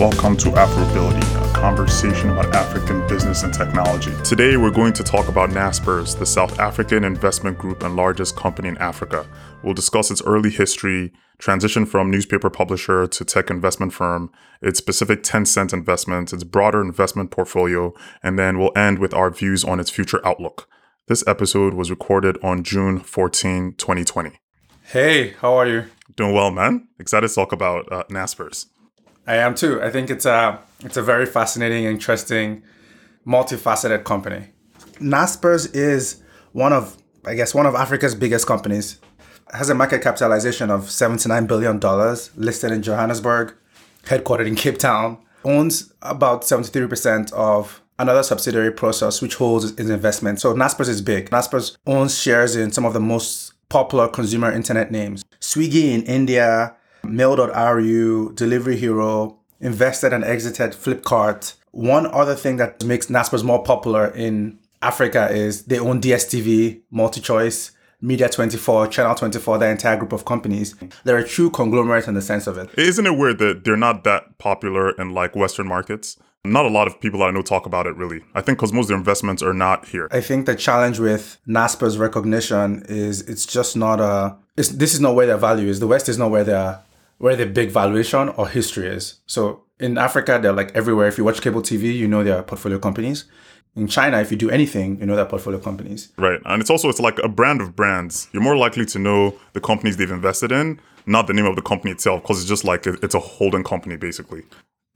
Welcome to Afrobility, a conversation about African business and technology. Today, we're going to talk about Naspers, the South African investment group and largest company in Africa. We'll discuss its early history, transition from newspaper publisher to tech investment firm, its specific Tencent investments, its broader investment portfolio, and then we'll end with our views on its future outlook. This episode was recorded on June 14, 2020. Hey, how are you? Doing well, man. Excited to talk about uh, Naspers. I am too. I think it's a it's a very fascinating, interesting, multifaceted company. Naspers is one of I guess one of Africa's biggest companies. It has a market capitalization of 79 billion dollars, listed in Johannesburg, headquartered in Cape Town. Owns about 73% of another subsidiary Prosus, which holds its investment. So Naspers is big. Naspers owns shares in some of the most popular consumer internet names. Swiggy in India, Mail.ru, Delivery Hero, invested and exited Flipkart. One other thing that makes Naspers more popular in Africa is they own DSTV, MultiChoice, Media 24, Channel 24, the entire group of companies. They're a true conglomerate in the sense of it. Isn't it weird that they're not that popular in like Western markets? Not a lot of people that I know talk about it really. I think because most of their investments are not here. I think the challenge with Nasper's recognition is it's just not a. It's, this is not where their value is. The West is not where their where the big valuation or history is. So in Africa, they're like everywhere. If you watch cable TV, you know their portfolio companies. In China, if you do anything, you know their portfolio companies. Right, and it's also it's like a brand of brands. You're more likely to know the companies they've invested in, not the name of the company itself, because it's just like it's a holding company basically.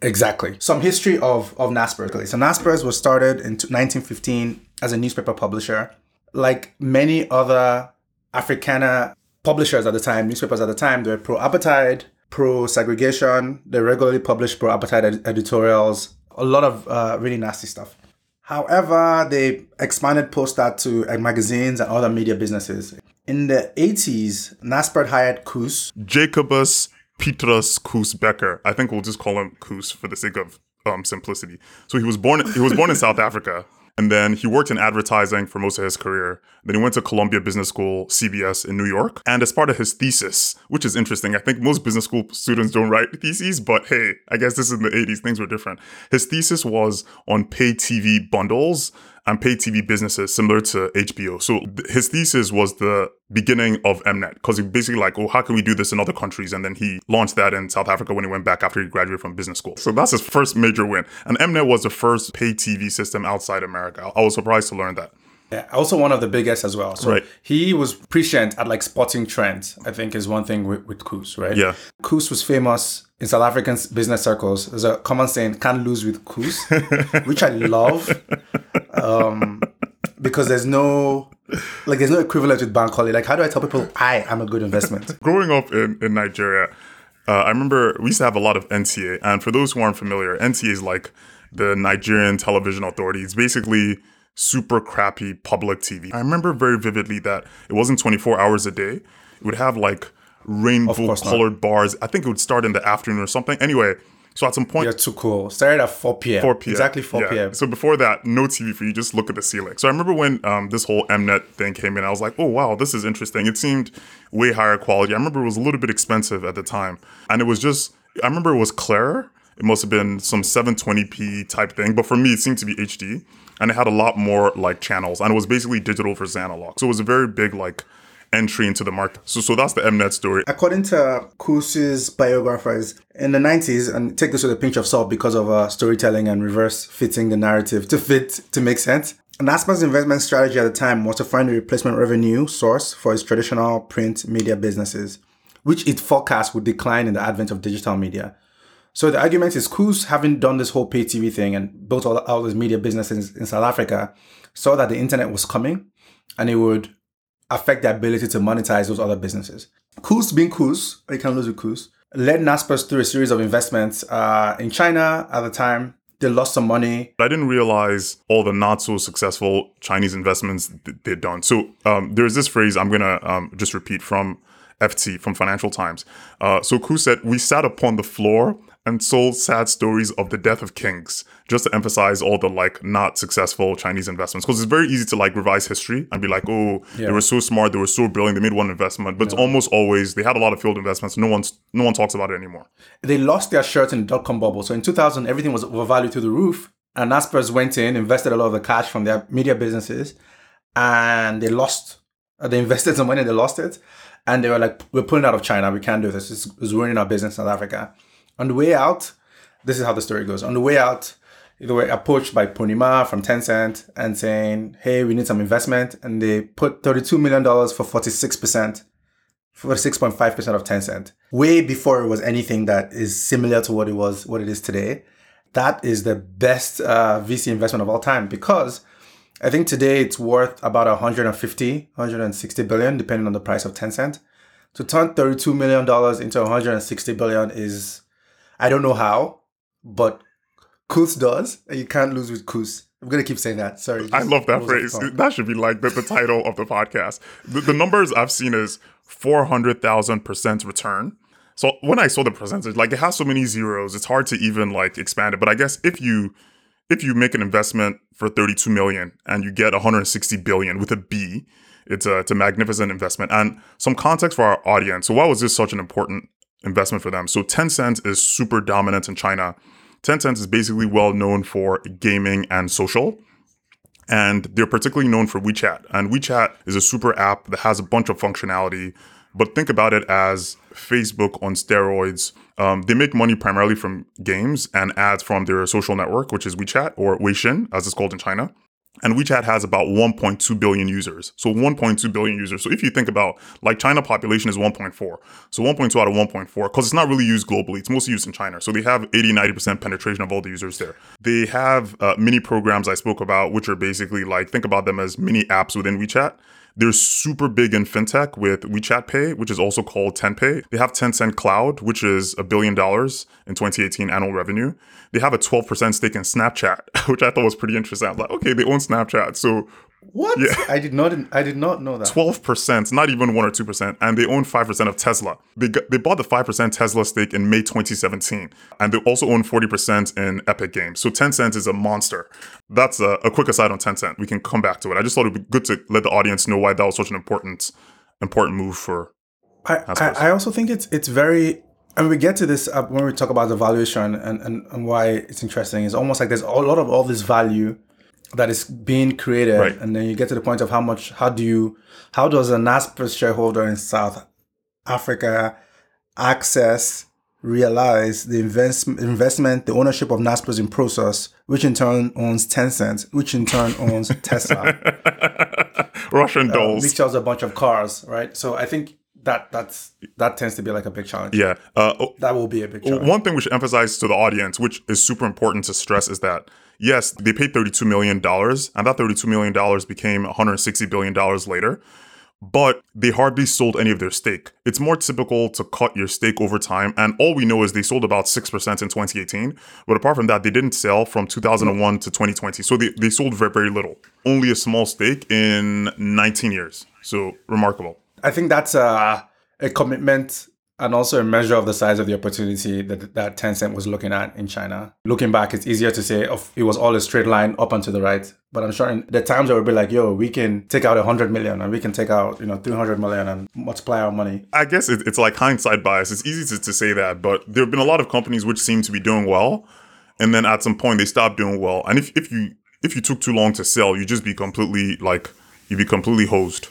Exactly. Some history of, of Naspers. So Naspers was started in 1915 as a newspaper publisher. Like many other Afrikaner publishers at the time, newspapers at the time, they were pro-apartheid, pro-segregation. They regularly published pro-apartheid ed- editorials. A lot of uh, really nasty stuff. However, they expanded post that to uh, magazines and other media businesses. In the 80s, Naspers hired Koos. Jacobus Petrus Koos Becker. I think we'll just call him Koos for the sake of um, simplicity. So he was born he was born in South Africa. And then he worked in advertising for most of his career. Then he went to Columbia Business School, CBS in New York. And as part of his thesis, which is interesting, I think most business school students don't write theses, but hey, I guess this is in the 80s, things were different. His thesis was on pay TV bundles and pay TV businesses similar to HBO. So his thesis was the beginning of Mnet because he basically like, oh, how can we do this in other countries? And then he launched that in South Africa when he went back after he graduated from business school. So that's his first major win. And Mnet was the first pay TV system outside America. I was surprised to learn that. Yeah, also one of the biggest as well. So Right. he was prescient at like spotting trends. I think is one thing with, with Koos, right? Yeah. Koos was famous in South African business circles. There's a common saying, "Can't lose with Koos," which I love, um, because there's no like there's no equivalent with Bankole. Like, how do I tell people I am a good investment? Growing up in, in Nigeria, uh, I remember we used to have a lot of NTA. And for those who aren't familiar, NTA is like the Nigerian Television Authority. It's basically super crappy public TV. I remember very vividly that it wasn't 24 hours a day. It would have like rainbow course not. colored bars. I think it would start in the afternoon or something. Anyway, so at some point, You're too cool. Started at 4 p.m. 4 p.m. Exactly 4 Yeah. p.m. So before that, no TV for you, just look at the ceiling. So I remember when um, this whole Mnet thing came in, I was like, oh, wow, this is interesting. It seemed way higher quality. I remember it was a little bit expensive at the time. And it was just, I remember it was clearer. It must have been some 720p type thing. But for me, it seemed to be HD. And it had a lot more like channels. And it was basically digital versus analog. So it was a very big like entry into the market. So, so that's the Mnet story. According to Koos's biographers, in the 90s, and take this with a pinch of salt because of uh, storytelling and reverse fitting the narrative to fit, to make sense. Nasper's investment strategy at the time was to find a replacement revenue source for its traditional print media businesses, which it forecast would decline in the advent of digital media. So the argument is Koos, having done this whole pay TV thing and built all, all these media businesses in South Africa, saw that the internet was coming and it would affect the ability to monetize those other businesses. Koos being or you can lose with Koos, led Naspers through a series of investments uh, in China at the time. They lost some money. I didn't realize all the not so successful Chinese investments th- they'd done. So um, there's this phrase I'm gonna um, just repeat from FT from Financial Times. Uh, so Koos said, "We sat upon the floor and sold sad stories of the death of kings just to emphasize all the like not successful Chinese investments. Because it's very easy to like revise history and be like, oh, they were so smart, they were so brilliant, they made one investment. But it's almost always they had a lot of failed investments. No one's no one talks about it anymore. they lost their shirt in the dot com bubble. So in 2000, everything was overvalued to the roof. And Naspers went in, invested a lot of the cash from their media businesses, and they lost. They invested some money, they lost it, and they were like, "We're pulling out of China. We can't do this. It's, it's ruining our business in South Africa." On the way out, this is how the story goes. On the way out, they were approached by Pony Ma from Tencent and saying, "Hey, we need some investment," and they put thirty-two million dollars for forty-six percent for 6.5% of Tencent, way before it was anything that is similar to what it was, what it is today. That is the best uh, VC investment of all time because I think today it's worth about 150, 160 billion, depending on the price of Tencent. To turn 32 million dollars into 160 billion is, I don't know how, but Koos does, and you can't lose with Koos. I'm gonna keep saying that. Sorry. I love that rolls off the phrase. That should be like the, the title of the podcast. The, the numbers I've seen is 400,000% return. So when I saw the percentage, like it has so many zeros, it's hard to even like expand it. But I guess if you if you make an investment for 32 million and you get 160 billion with a B, it's a it's a magnificent investment. And some context for our audience. So why was this such an important investment for them? So Tencent is super dominant in China. Tencent is basically well known for gaming and social and they're particularly known for WeChat. And WeChat is a super app that has a bunch of functionality, but think about it as Facebook on steroids. Um, they make money primarily from games and ads from their social network, which is WeChat or Weixin, as it's called in China. And WeChat has about 1.2 billion users. So 1.2 billion users. So if you think about like China population is 1.4. So 1.2 out of 1.4, because it's not really used globally. It's mostly used in China. So they have 80, 90% penetration of all the users there. They have uh, mini programs I spoke about, which are basically like, think about them as mini apps within WeChat. They're super big in fintech with WeChat Pay, which is also called TenPay. They have Tencent Cloud, which is a billion dollars in 2018 annual revenue. They have a 12% stake in Snapchat, which I thought was pretty interesting. I'm like, okay, they own Snapchat. So What? Yeah. I did not. I did not know that. 12%, not even 1 or 2%, and they own 5% of Tesla. They, got, they bought the 5% Tesla stake in May 2017, and they also own 40% in Epic Games. So Tencent is a monster. That's a, a quick aside on Tencent. We can come back to it. I just thought it would be good to let the audience know why that was such an important important move for. I, I, I also think it's it's very and we get to this uh, when we talk about the valuation and, and, and why it's interesting it's almost like there's a lot of all this value that is being created Right. and then you get to the point of how much how do you how does a Naspers shareholder in South Africa access realize the invest, investment the ownership of Naspers in Prosus which in turn owns Tencent which in turn owns Tesla Russian dolls. which sells a bunch of cars right so I think that that's that tends to be like a big challenge yeah. Uh, that will be a big challenge. One thing we should emphasize to the audience, which is super important to stress, is that yes, they paid $32 million, and that $32 million became $160 billion later, but they hardly sold any of their stake. It's more typical to cut your stake over time, and all we know is they sold about 6% in 2018, but apart from that, they didn't sell from 2001 to 2020. So they, they sold very, very little, only a small stake in 19 years. So remarkable. I think that's a, a commitment and also a measure of the size of the opportunity that, that Tencent was looking at in China. Looking back, it's easier to say oh, it was all a straight line up and to the right. But I'm sure in the times where we'll be like, yo, we can take out 100 million and we can take out, you know, 300 million and multiply our money. I guess it, it's like hindsight bias. It's easy to, to say that, but there have been a lot of companies which seem to be doing well, and then at some point they stop doing well. And if, if you if you took too long to sell, you'd just be completely like you'd be completely hosed.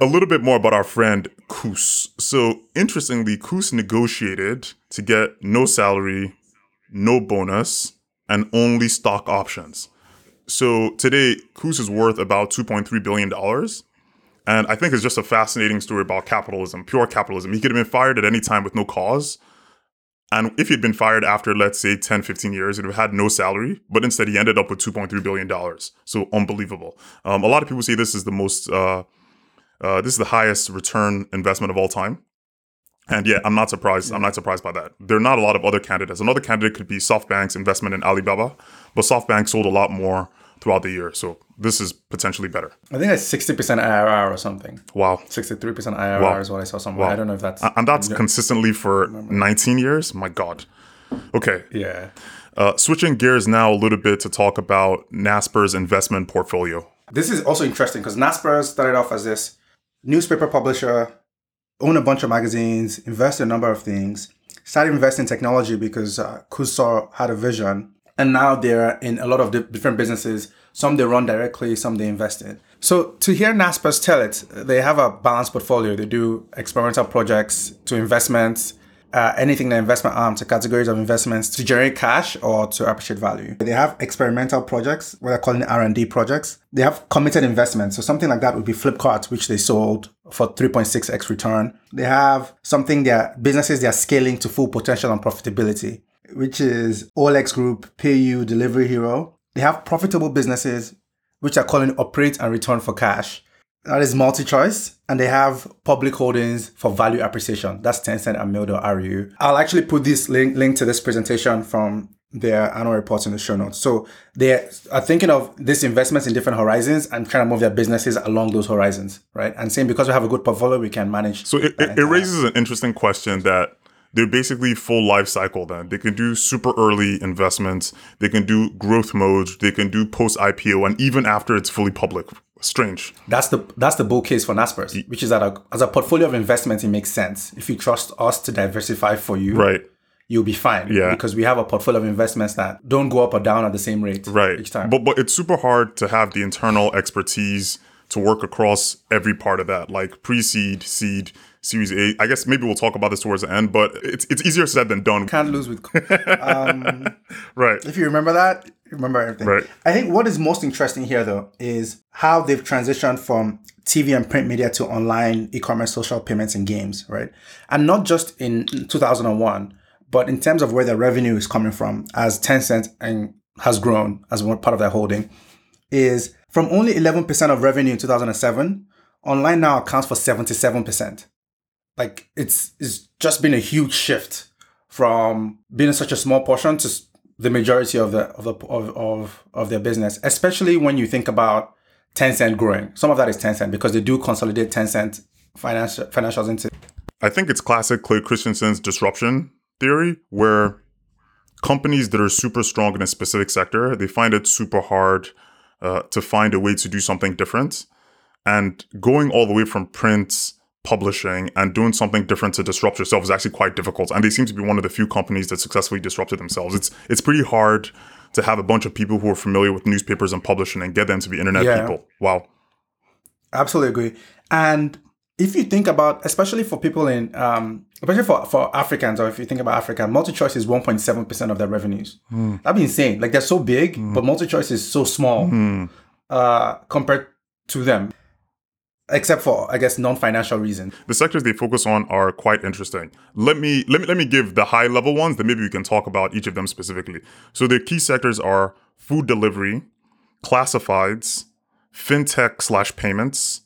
A little bit more about our friend Koos. So interestingly, Koos negotiated to get no salary, no bonus, and only stock options. So today, Koos is worth about $2.3 billion. And I think it's just a fascinating story about capitalism, pure capitalism. He could have been fired at any time with no cause. And if he'd been fired after, let's say, 10, 15 years, he'd have had no salary. But instead, he ended up with $2.3 billion. So unbelievable. Um, a lot of people say this is the most, uh, uh, this is the highest return investment of all time. And yeah, I'm not surprised. I'm not surprised by that. There are not a lot of other candidates. Another candidate could be SoftBank's investment in Alibaba, but SoftBank sold a lot more throughout the year. So this is potentially better. I think it's 60% IRR or something. Wow. 63% IRR Wow. is what I saw somewhere. I don't know if that's. And that's consistently for 19 years. My God. Okay. Yeah. Uh, switching gears now a little bit to talk about Naspers investment portfolio. This is also interesting because Naspers started off as this newspaper publisher, own a bunch of magazines, invest in a number of things, started investing in technology because uh, had a vision. And now they're in a lot of di- different businesses. Some they run directly, some they invest in. So to hear Naspers tell it, they have a balanced portfolio. They do experimental projects to investments, uh, anything in the investment arm to categories of investments to generate cash or to appreciate value. They have experimental projects, what they're calling R&D projects. They have committed investments. So something like that would be Flipkart, which they sold for 3.6x return. They have something their businesses they are scaling to full potential and profitability, which is OLX Group, PayU, Delivery Hero. They have profitable businesses, which are calling operate and return for cash. That is MultiChoice, and they have public holdings for value appreciation. That's Tencent and Mildo RU. I'll actually put this link link to this presentation from their annual reports in the show notes. So they are thinking of these investments in different horizons and trying to move their businesses along those horizons, right? And saying because we have a good portfolio, we can manage. So it, it, it raises an interesting question that they're basically full life cycle then. They can do super early investments, they can do growth mode, they can do post IPO, and even after it's fully public. Strange. That's the that's the bull case for Naspers, which is that a, as a portfolio of investments, it makes sense. If you trust us to diversify for you, Right. you'll be fine. Yeah. Because we have a portfolio of investments that don't go up or down at the same rate. Right. Each time. But but it's super hard to have the internal expertise to work across every part of that, like pre-seed, seed, series A. I guess maybe we'll talk about this towards the end, but it's it's easier said than done. Can't lose with. um, Right. if you remember that, remember everything. Right. I think what is most interesting here, though, is how they've transitioned from TV and print media to online e-commerce, social payments, and games, right? And not just in 2001, but in terms of where their revenue is coming from, as Tencent and has grown as one part of their holding, is from only 11% of revenue in 2007, online now accounts for 77%. Like it's it's just been a huge shift from being such a small portion to the majority of the of the of, of, of their business, especially when you think about Tencent growing. Some of that is Tencent because they do consolidate Tencent financial financials into I think it's classic Clay Christensen's disruption theory, where companies that are super strong in a specific sector, they find it super hard uh, to find a way to do something different. And going all the way from print, publishing, and doing something different to disrupt yourself is actually quite difficult. And they seem to be one of the few companies that successfully disrupted themselves. It's it's pretty hard to have a bunch of people who are familiar with newspapers and publishing and get them to be internet Yeah. people. Wow. Absolutely agree. And if you think about, especially for people in, um, especially for, for Africans, or if you think about Africa, MultiChoice is 1.7% of their revenues. That'd be insane. Like they're so big, but MultiChoice is so small uh, compared to them, except for, I guess, non-financial reasons. the sectors they focus on are quite interesting. Let me let me let me give the high level ones, then maybe we can talk about each of them specifically. So the key sectors are food delivery, classifieds, fintech slash payments,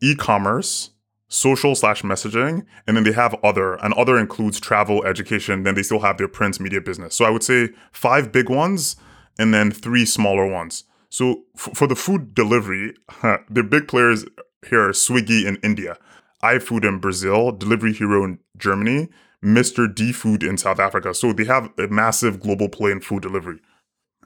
e-commerce, social slash messaging, and then they have other, and other includes travel, education, then they still have their print media business. So I would say five big ones and then three smaller ones. So f- for the food delivery, the big players here are Swiggy in India, iFood in Brazil, Delivery Hero in Germany, Mr. D Food in South Africa. So they have a massive global play in food delivery.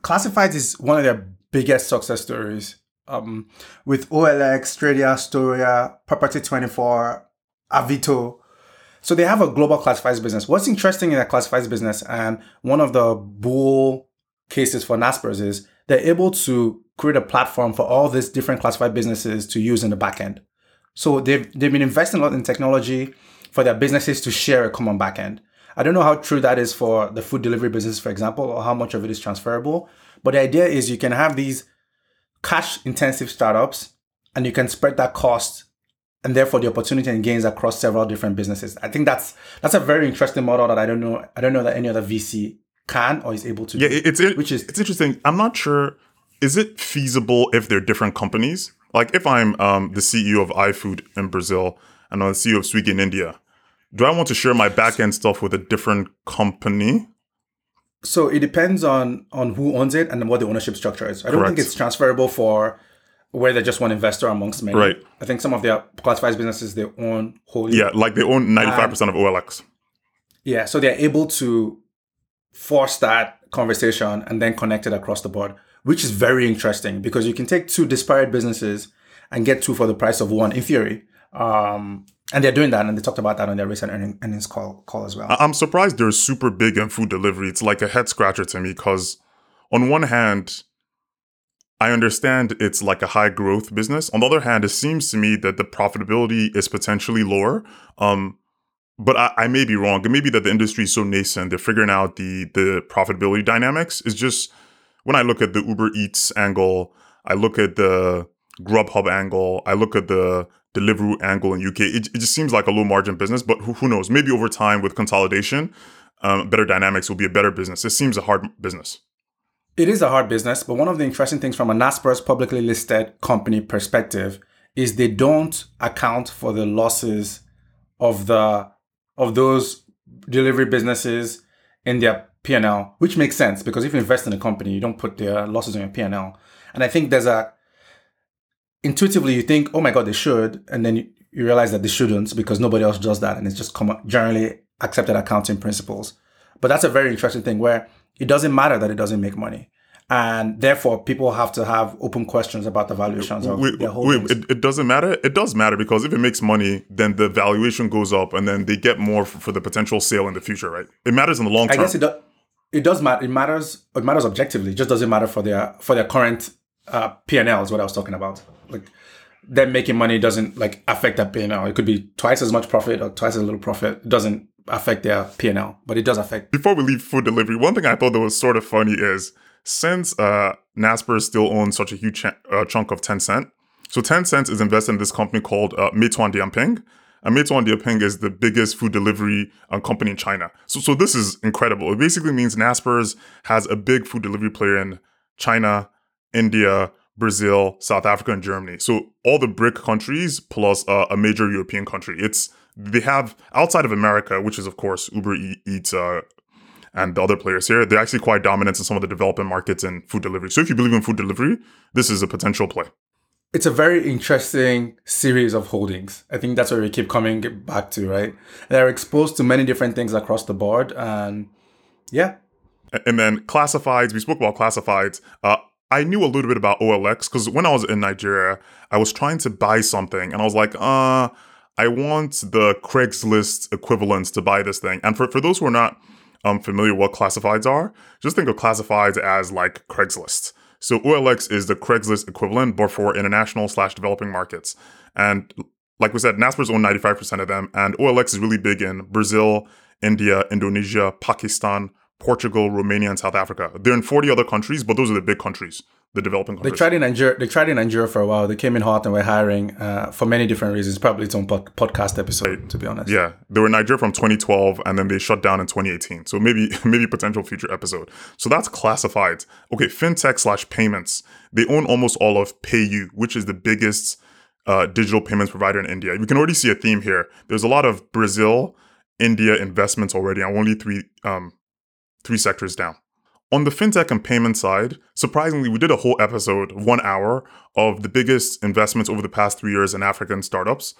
Classifieds is one of their biggest success stories. Um, with OLX, Tradia, Storia, Property 24, Avito. So they have a global classifieds business. What's interesting in that classifieds business, and one of the bull cases for Naspers is they're able to create a platform for all these different classified businesses to use in the backend. So they've they've been investing a lot in technology for their businesses to share a common backend. I don't know how true that is for the food delivery business, for example, or how much of it is transferable. But the idea is you can have these cash intensive startups and you can spread that cost and therefore the opportunity and gains across several different businesses. I think that's that's a very interesting model that I don't know I don't know that any other VC can or is able to Yeah, do. it's it, Which is- it's interesting. I'm not sure. Is it feasible if they're different companies? Like if I'm um, the CEO of iFood in Brazil and I'm the CEO of Swiggy in India, do I want to share my backend stuff with a different company? So it depends on on who owns it and what the ownership structure is. I don't think it's transferable for where they're just one investor amongst many. Right. I think some of their classified businesses they own wholly. Yeah, like they own 95% of OLX. Yeah. So they're able to force that conversation and then connect it across the board, which is very interesting because you can take two disparate businesses and get two for the price of one in theory. Um, and they're doing that, and they talked about that on their recent earning, earnings call call as well. I'm surprised they're super big in food delivery. It's like a head scratcher to me because, on one hand, I understand it's like a high growth business. On the other hand, it seems to me that the profitability is potentially lower. Um, but I, I, may be wrong. It may be that the industry is so nascent, they're figuring out the the profitability dynamics. It's just when I look at the Uber Eats angle, I look at the Grubhub angle, I look at the Deliveroo angle in UK. It, it just seems like a low margin business, but who, who knows? Maybe over time with consolidation, um, better dynamics will be a better business. It seems a hard business. It is a hard business, but one of the interesting things from a Naspers publicly listed company perspective is they don't account for the losses of the of those delivery businesses in their P&L, which makes sense because if you invest in a company, you don't put their losses on your P&L. And I think there's a intuitively you think, oh my God, they should. And then you, realize that they shouldn't because nobody else does that. And it's just com- generally accepted accounting principles. But that's a very interesting thing where it doesn't matter that it doesn't make money. And therefore, people have to have open questions about the valuations of wait, their holdings. Wait, it, it, doesn't matter. It does matter because if it makes money, then the valuation goes up, and then they get more for, for the potential sale in the future, right? It matters in the long term. I guess it, do, it does matter. It matters. It matters objectively. It just doesn't matter for their for their current uh, P and L. Is what I was talking about like them making money doesn't like affect that P&L. It could be twice as much profit or twice as little profit. It doesn't affect their P&L, but it does affect. Before we leave food delivery, one thing I thought that was sort of funny is since uh, Naspers still owns such a huge ch- uh, chunk of Tencent, so Tencent is invested in this company called uh, Meituan Dianping. And Meituan Dianping is the biggest food delivery uh, company in China. So, so this is incredible. It basically means Naspers has a big food delivery player in China, India, Brazil, South Africa, and Germany. So all the BRIC countries plus uh, a major European country. It's they have outside of America, which is of course Uber Eats uh, and the other players here. They're actually quite dominant in some of the developing markets in food delivery. So if you believe in food delivery, this is a potential play. It's a very interesting series of holdings. I think that's what we keep coming back to, right? They're exposed to many different things across the board, and yeah, and then classifieds, we spoke about classifieds. Uh, I knew a little bit about OLX because when I was in Nigeria, I was trying to buy something and I was like, uh, I want the Craigslist equivalents to buy this thing. And for, for those who are not um, familiar what classifieds are, just think of classifieds as like Craigslist. So OLX is the Craigslist equivalent, but for international slash developing markets. And like we said, Naspers own 95% of them, and OLX is really big in Brazil, India, Indonesia, Pakistan, Portugal, Romania, and South Africa. They're in 40 other countries, but those are the big countries, the developing countries. They tried in Nigeria. They tried in Nigeria for a while. They came in hot and were hiring uh, for many different reasons. Probably its own pod- podcast episode, right. to be honest. Yeah, they were in Nigeria from 2012, and then they shut down in 2018. So maybe maybe potential future episode. So that's classified. Okay, fintech slash payments. They own almost all of PayU, which is the biggest uh, digital payments provider in India. We can already see a theme here. There's a lot of Brazil, India investments already, and only three um, three sectors down. On the fintech and payment side, surprisingly, we did a whole episode, one hour, of the biggest investments over the past three years in African startups,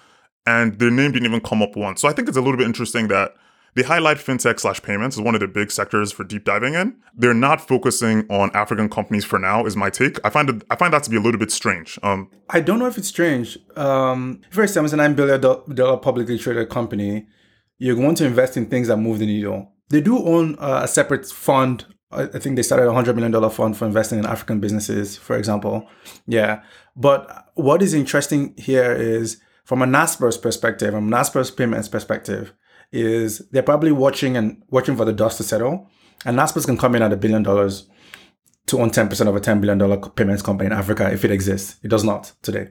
and their name didn't even come up once. So I think it's a little bit interesting that they highlight fintech slash payments as one of the big sectors for deep diving in. They're not focusing on African companies for now, is my take. I find it, I find that to be a little bit strange. Um, I don't know if it's strange. Um, for a $79 billion publicly traded company, you're going to invest in things that move the needle they do own uh, a separate fund. I think they started a hundred million dollar fund for investing in African businesses, for example. Yeah, but what is interesting here is from a Naspers perspective, from Naspers payments perspective, is they're probably watching and watching for the dust to settle. And Naspers can come in at a billion dollars to own 10% of a $10 billion payments company in Africa if it exists. It does not today.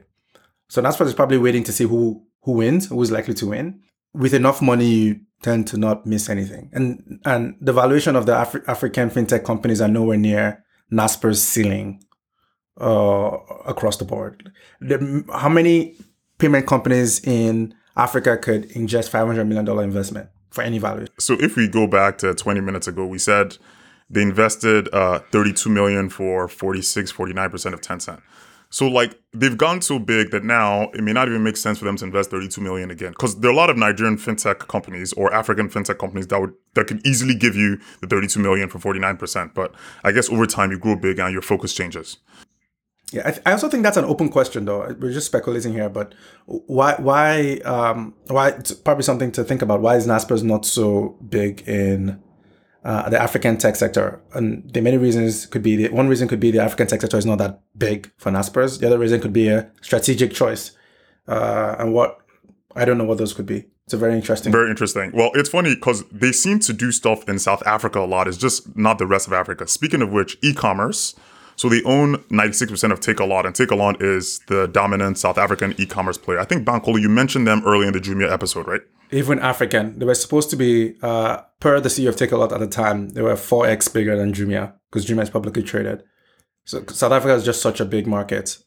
So Naspers is probably waiting to see who who wins, who is likely to win. With enough money, you tend to not miss anything. And and the valuation of the Afri- African fintech companies are nowhere near Naspers ceiling uh, across the board. The, how many payment companies in Africa could ingest five hundred million dollar investment for any value? So if we go back to twenty minutes ago, we said they invested uh, 32 million for 46 49% of Tencent. So like they've gone so big that now it may not even make sense for them to invest 32 million again because there are a lot of Nigerian fintech companies or African fintech companies that would that could easily give you the 32 million for 49%. But I guess over time you grow big and your focus changes. Yeah, I, th- I also think that's an open question, though. We're just speculating here, but why, why, um, why? It's probably something to think about. Why is Naspers not so big in uh, the African tech sector? And the many reasons could be the one reason could be the African tech sector is not that big for Naspers. The other reason could be a strategic choice, uh, and what I don't know what those could be. It's a very interesting. Very interesting. Well, it's funny because they seem to do stuff in South Africa a lot. It's just not the rest of Africa. Speaking of which, e-commerce so they own 96% of Takealot, and Takealot is the dominant South African e-commerce player. I think Bankole, you mentioned them early in the Jumia episode, right? Even African. They were supposed to be, uh, per the CEO of Takealot at the time, they were 4x bigger than Jumia because Jumia is publicly traded. So South Africa is just such a big market,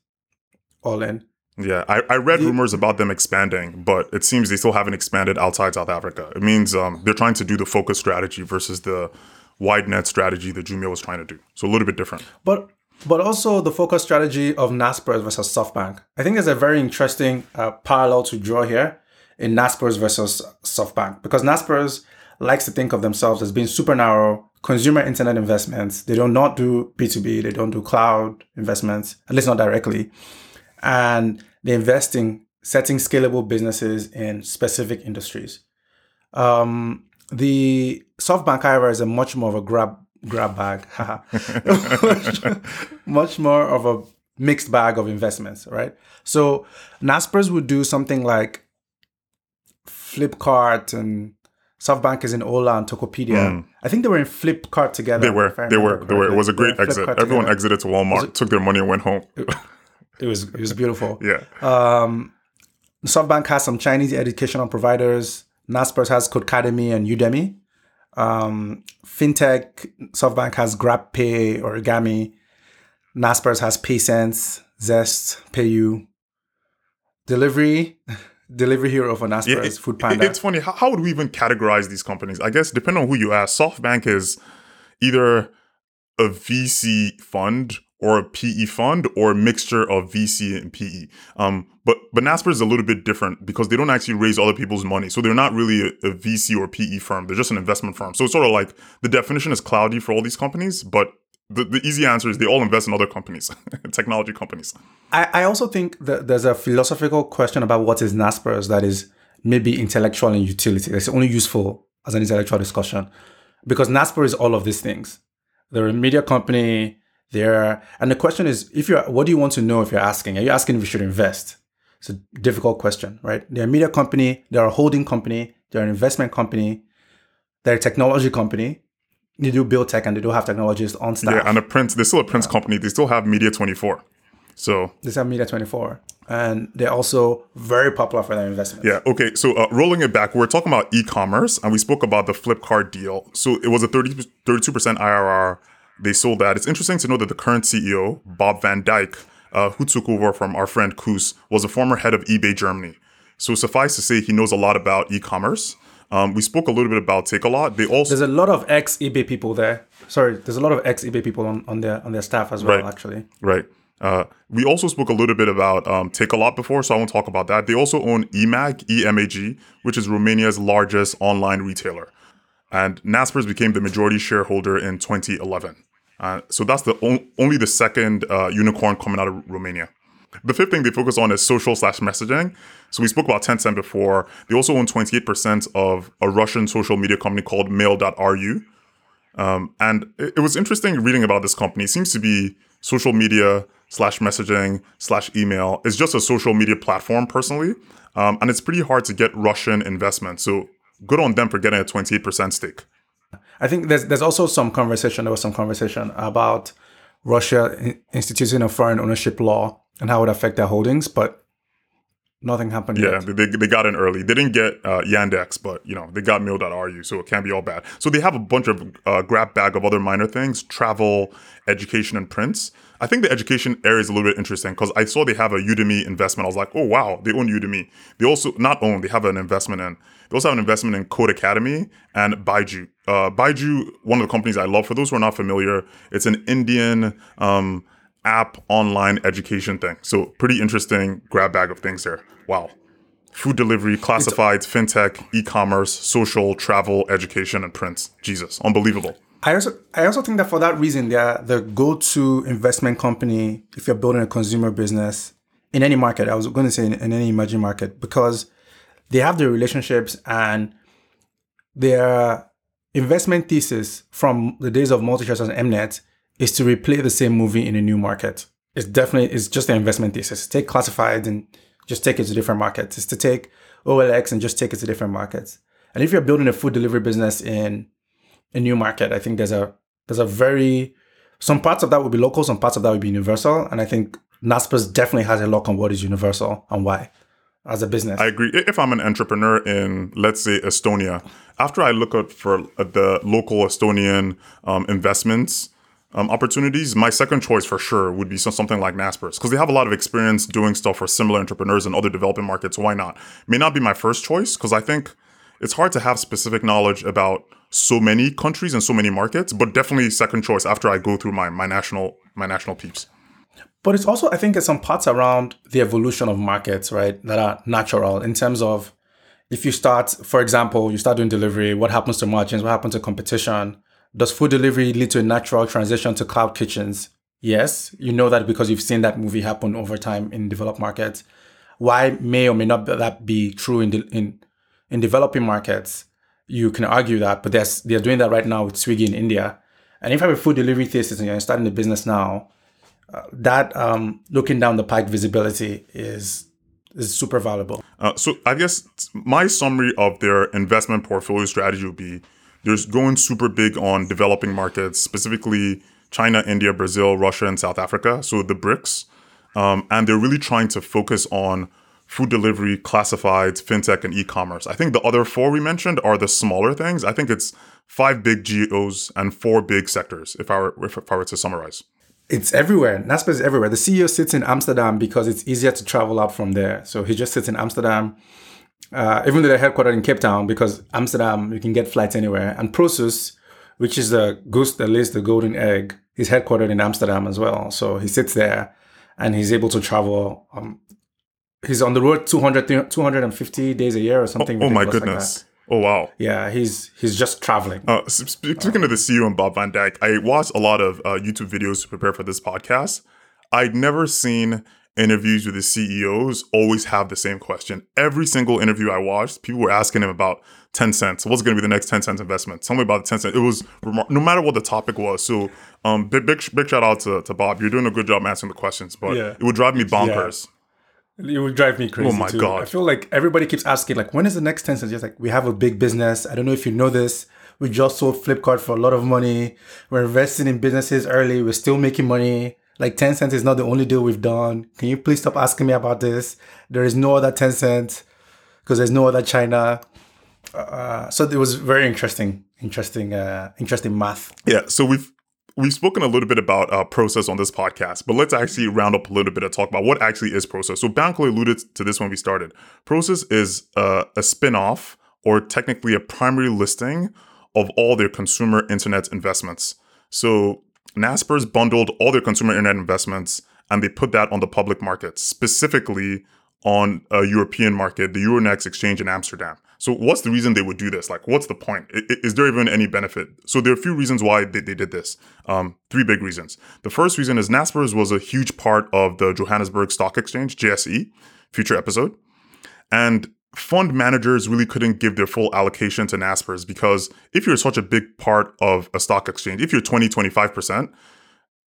all in. Yeah, I, I read rumors about them expanding, but it seems they still haven't expanded outside South Africa. It means um, they're trying to do the focus strategy versus the wide net strategy that Jumia was trying to do. So a little bit different. But but also the focus strategy of Naspers versus SoftBank. I think there's a very interesting uh, parallel to draw here in Naspers versus SoftBank because Naspers likes to think of themselves as being super narrow consumer internet investments. They do not do B2B, they don't do cloud investments, at least not directly. And they invest in setting scalable businesses in specific industries. Um, the SoftBank, however, is a much more of a grab grab bag, much, more of a mixed bag of investments, right? So Naspers would do something like Flipkart and SoftBank is in Ola and Tokopedia. Mm. I think they were in Flipkart together. They were. They were. They were. It was a great exit. Flipkart Everyone together. exited to Walmart, took their money and went home. It, it was. It was beautiful. yeah. Um, SoftBank has some Chinese educational providers. Naspers has Codecademy and Udemy. Um, fintech, SoftBank has GrabPay, Origami. Naspers has PaySense, Zest, PayU. Delivery, Delivery Hero for Naspers, yeah, it, Food Panda. It's funny. How, how would we even categorize these companies? I guess depending on who you ask, SoftBank is either a VC fund or a PE fund or a mixture of VC and PE. Um, but but Nasper is a little bit different because they don't actually raise other people's money, so they're not really a, a, VC or PE firm. They're just an investment firm. So it's sort of like the definition is cloudy for all these companies, but the, the easy answer is they all invest in other companies, technology companies. I, I also think that there's a philosophical question about what is Naspers that is maybe intellectual and utility. It's only useful as an intellectual discussion because Nasper is all of these things. They're a media company They're, And the question is, if you're, what do you want to know if you're asking? Are you asking if you should invest? It's a difficult question, right? They're a media company, they're a holding company, they're an investment company, they're a technology company. They do build tech and they do have technologists on staff. Yeah, and a print, they're still a print yeah. company. They still have Media 24. So they have Media 24. And they're also very popular for their investments. Yeah. Okay. So uh, rolling it back, we're talking about e-commerce, and we spoke about the Flipkart deal. So it was a 30, 32% IRR they sold that. It's interesting to know that the current CEO, Bob van Dijk, uh, who took over from our friend Koos, was a former head of eBay Germany. So suffice to say, he knows a lot about e-commerce. Um, we spoke a little bit about Takealot. They also there's a lot of ex eBay people there. Sorry, there's a lot of ex eBay people on, on their on their staff as well. Right. Actually, right. Uh, we also spoke a little bit about um, Takealot before, so I won't talk about that. They also own eMAG, EMAG, which is Romania's largest online retailer, and Naspers became the majority shareholder in 2011. Uh, so that's the on- only the second uh, unicorn coming out of Romania. The fifth thing they focus on is social slash messaging. So we spoke about Tencent before. They also own 28% of a Russian social media company called Mail.ru. Um, and it, it was interesting reading about this company. It seems to be social media slash messaging slash email. It's just a social media platform personally. Um, and it's pretty hard to get Russian investment. So good on them for getting a 28% stake. I think there's there's also some conversation. There was some conversation about Russia instituting a foreign ownership law and how it would affect their holdings, but nothing happened yeah, yet. they, they got in early. They didn't get uh, Yandex, but you know they got Mail.ru, so it can't be all bad. So they have a bunch of uh, grab bag of other minor things: travel, education, and prints. I think the education area is a little bit interesting because I saw they have a Udemy investment. I was like, oh wow, they own Udemy. They also not own, they have an investment in. They also have an investment in Codecademy and Byju. Uh, Byju, one of the companies I love. For those who are not familiar, it's an Indian um, app online education thing. So pretty interesting grab bag of things there. Wow. Food delivery, classifieds, fintech, e-commerce, social, travel, education, and prints. Jesus, unbelievable. I also I also think that for that reason they're the go-to investment company if you're building a consumer business in any market. I was going to say in, in any emerging market because they have the relationships and their investment thesis from the days of MultiChoice and Mnet is to replay the same movie in a new market. It's definitely it's just an investment thesis. Take classified and just take it to different markets. It's to take OLX and just take it to different markets. And if you're building a food delivery business in a new market, I think there's a there's a very some parts of that would be local, some parts of that would be universal. And I think Naspers definitely has a lock on what is universal and why as a business. I agree. If I'm an entrepreneur in, let's say, Estonia, after I look out for the local Estonian um, investments um, opportunities, my second choice for sure would be something like Naspers because they have a lot of experience doing stuff for similar entrepreneurs in other developing markets. Why not? May not be my first choice because I think it's hard to have specific knowledge about so many countries and so many markets, but definitely second choice after I go through my my national my national peeps. But it's also, I think, it's some parts around the evolution of markets, right, that are natural in terms of if you start, for example, you start doing delivery, what happens to margins? What happens to competition? Does food delivery lead to a natural transition to cloud kitchens? Yes, you know that because you've seen that movie happen over time in developed markets. Why may or may not that be true in the, in in developing markets? You can argue that, but they're they're doing that right now with Swiggy in India. And if you have a food delivery thesis and you're starting a business now, uh, that um, looking down the pike visibility is is super valuable. Uh, so I guess my summary of their investment portfolio strategy would be there's going super big on developing markets, specifically China, India, Brazil, Russia, and South Africa. So the BRICS. Um, and they're really trying to focus on food delivery, classifieds, fintech, and e-commerce. I think the other four we mentioned are the smaller things. I think it's five big geos and four big sectors, if I were, if I were to summarize. It's everywhere. Naspers is everywhere. The CEO sits in Amsterdam because it's easier to travel up from there. So he just sits in Amsterdam, uh, even though they're headquartered in Cape Town, because Amsterdam, you can get flights anywhere. And Prosus, which is the goose that lays the golden egg, is headquartered in Amsterdam as well. So he sits there and he's able to travel. Um, he's on the road 200, 250 days a year or something. Oh, oh my goodness. Like Oh wow! Yeah, he's he's just traveling. Uh, speaking of the CEO and Bob van Dijk, I watched a lot of uh, YouTube videos to prepare for this podcast. I'd never seen interviews with the CEOs always have the same question. Every single interview I watched, people were asking him about 10 cents. What's going to be the next 10 cents investment? Tell me about the 10 cents. It was remar- no matter what the topic was. So, um, big big, big shout out to, to Bob. You're doing a good job answering the questions, but yeah. it would drive me bonkers. Yeah it would drive me crazy. Oh my too. god! I feel like everybody keeps asking, like, when is the next Tencent? Just like we have a big business. I don't know if you know this. We just sold Flipkart for a lot of money. We're investing in businesses early. We're still making money. Like Tencent is not the only deal we've done. Can you please stop asking me about this? There is no other Tencent because there's no other China. Uh, so it was very interesting, interesting, uh, interesting math. Yeah. So we've we've spoken a little bit about uh, Prosus on this podcast, but let's actually round up a little bit and talk about what actually is Prosus. So Bankole alluded to this when we started. Prosus is uh, a spin-off or technically a primary listing of all their consumer internet investments. So Naspers bundled all their consumer internet investments and they put that on the public market, specifically on a European market, the Euronext exchange in Amsterdam. So what's the reason they would do this? Like, what's the point? Is there even any benefit? So there are a few reasons why they, they did this. Um, three big reasons. The first reason is Naspers was a huge part of the Johannesburg Stock Exchange, JSE, future episode. And fund managers really couldn't give their full allocation to Naspers because if you're such a big part of a stock exchange, if you're 20, 25%,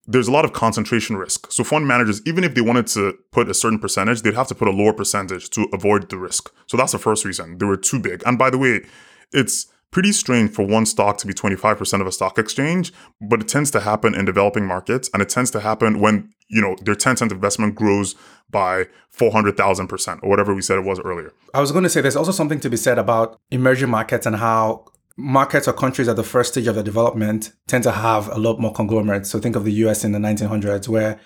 there's a lot of concentration risk. So fund managers, even if they wanted to put a certain percentage, they'd have to put a lower percentage to avoid the risk. So that's the first reason. They were too big. And by the way, it's pretty strange for one stock to be 25% of a stock exchange, but it tends to happen in developing markets and it tends to happen when, you know, their Tencent investment grows by 400,000% or whatever we said it was earlier. I was going to say there's also something to be said about emerging markets and how markets or countries at the first stage of their development tend to have a lot more conglomerates. So think of the US in the 1900s, where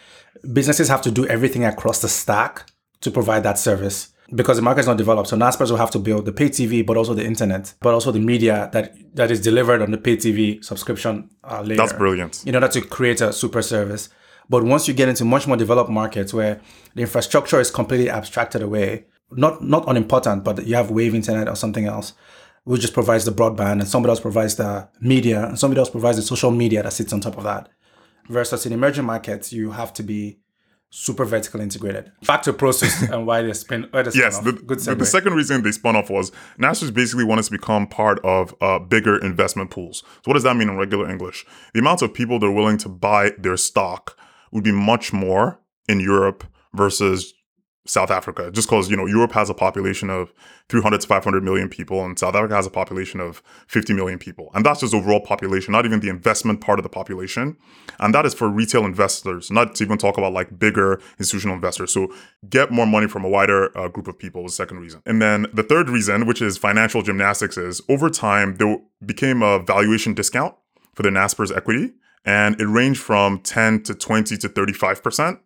businesses have to do everything across the stack to provide that service because the market is not developed. So Naspers will have to build the pay TV, but also the internet, but also the media that that is delivered on the pay TV subscription uh, layer. That's brilliant. In order to create a super service. But once you get into much more developed markets where the infrastructure is completely abstracted away, not not unimportant, but you have wave internet or something else, which just provides the broadband, and somebody else provides the media, and somebody else provides the social media that sits on top of that. Versus in emerging markets, you have to be super vertically integrated. Back to Prosus and why they spin. Why they Yes, the, the, the second reason they spun off was Naspers basically wanted to become part of uh, bigger investment pools. So what does that mean in regular English? The amount of people that are willing to buy their stock would be much more in Europe versus South Africa, just because you know Europe has a population of 300 to 500 million people, and South Africa has a population of 50 million people, and that's just overall population, not even the investment part of the population, and that is for retail investors, not to even talk about like bigger institutional investors. So get more money from a wider uh, group of people was the second reason, and then the third reason, which is financial gymnastics, is over time there became a valuation discount for the Naspers equity, and it ranged from 10 to 20 to 35 percent.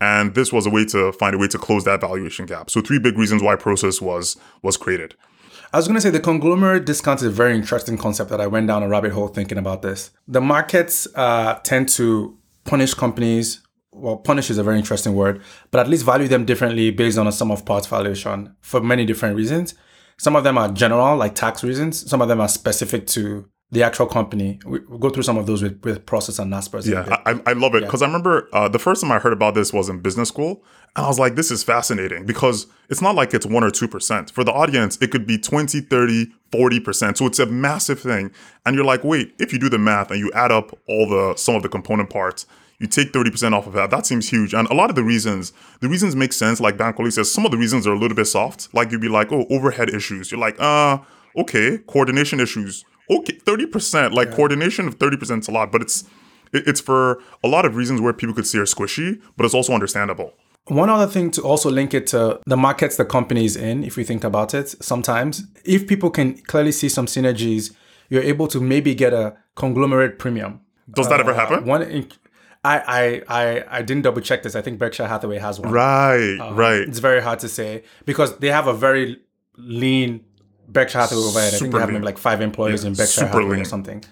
And this was a way to find a way to close that valuation gap. So three big reasons why Prosus was was created. I was going to say the conglomerate discount is a very interesting concept that I went down a rabbit hole thinking about this. The markets uh, tend to punish companies. Well, punish is a very interesting word, but at least value them differently based on a sum of parts valuation for many different reasons. Some of them are general, like tax reasons. Some of them are specific to the actual company. We, we'll go through some of those with, with Prosus and Naspers. Yeah. I, I love it because I remember uh, the first time I heard about this was in business school. And I was like, this is fascinating because it's not like it's 1% or 2%. For the audience, it could be 20, 30, 40%. So it's a massive thing. And you're like, wait, if you do the math and you add up all the some of the component parts, you take 30% off of that. That seems huge. And a lot of the reasons, the reasons make sense. Like Bankole says, some of the reasons are a little bit soft. Like you'd be like, oh, overhead issues. You're like, uh, okay, coordination issues. Okay, 30%. Like coordination of 30% is a lot, but it's it- it's for a lot of reasons where people could see are squishy, but it's also understandable. One other thing to also link it to the markets the company is in, if we think about it, sometimes if people can clearly see some synergies, you're able to maybe get a conglomerate premium. Does that ever uh, happen? One, in, I, I, I, I didn't double check this. I think Berkshire Hathaway has one. Right, uh, right. It's very hard to say because they have a very lean Berkshire Hathaway overhead. I think they have like five employees in Berkshire Hathaway lean. or something.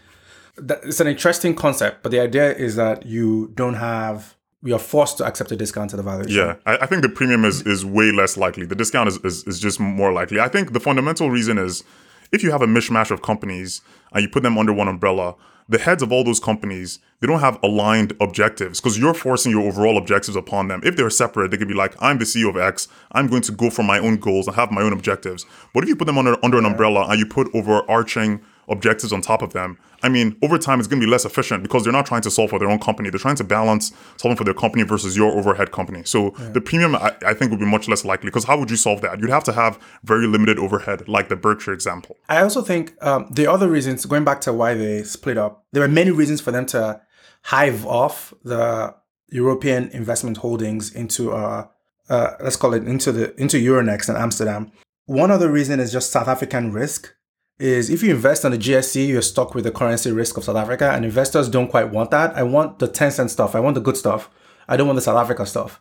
That, it's an interesting concept, but the idea is that you don't have you're forced to accept a discount to the valuation. Yeah, I, I think the premium is is way less likely. The discount is, is is just more likely. I think the fundamental reason is if you have a mishmash of companies and you put them under one umbrella, the heads of all those companies they don't have aligned objectives because you're forcing your overall objectives upon them. If they're separate, they could be like, I'm the CEO of X. I'm going to go for my own goals and have my own objectives. But if you put them under under an umbrella and you put overarching objectives on top of them. I mean, over time, it's going to be less efficient because they're not trying to solve for their own company. They're trying to balance solving for their company versus your overhead company. So the premium, I, I think, would be much less likely because how would you solve that? You'd have to have very limited overhead, like the Berkshire example. I also think um, the other reasons, going back to why they split up, there were many reasons for them to hive off the European investment holdings into, uh, uh, let's call it into the into Euronext and Amsterdam. One other reason is just South African risk. Is if you invest on the JSE, you're stuck with the currency risk of South Africa, and investors don't quite want that. I want the Tencent stuff. I want the good stuff. I don't want the South Africa stuff.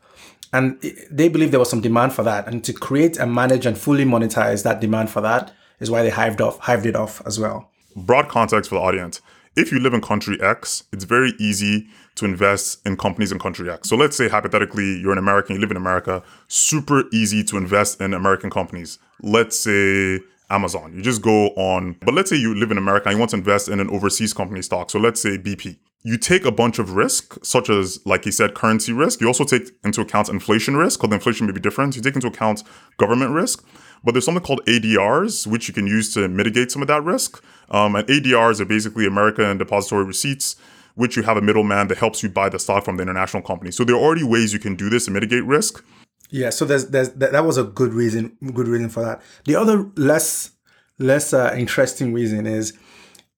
And they believe there was some demand for that. And to create and manage and fully monetize that demand for that is why they hived off, hived it off as well. broad context for the audience. If you live in country X, it's very easy to invest in companies in country X. So let's say hypothetically you're an American, you live in America, super easy to invest in American companies. Let's say Amazon. You just go on, but let's say you live in America and you want to invest in an overseas company stock. So let's say BP. You take a bunch of risk, such as, like he said, currency risk. You also take into account inflation risk, because inflation may be different. You take into account government risk. But there's something called ADRs, which you can use to mitigate some of that risk. Um, and ADRs are basically American depository receipts, which you have a middleman that helps you buy the stock from the international company. So there are already ways you can do this to mitigate risk. Yeah, so there's there's that, that was a good reason good reason for that. The other less less uh, interesting reason is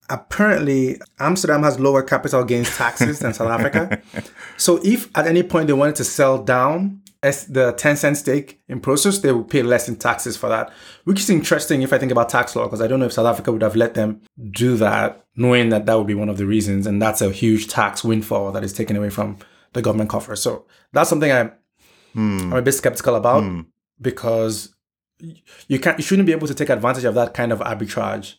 apparently Amsterdam has lower capital gains taxes than South Africa. So if at any point they wanted to sell down as the Tencent stake in Prosus, they would pay less in taxes for that, which is interesting if I think about tax law, because I don't know if South Africa would have let them do that, knowing that that would be one of the reasons. And that's a huge tax windfall that is taken away from the government coffers. So that's something I'm, I'm a bit skeptical about because you can't, you shouldn't be able to take advantage of that kind of arbitrage.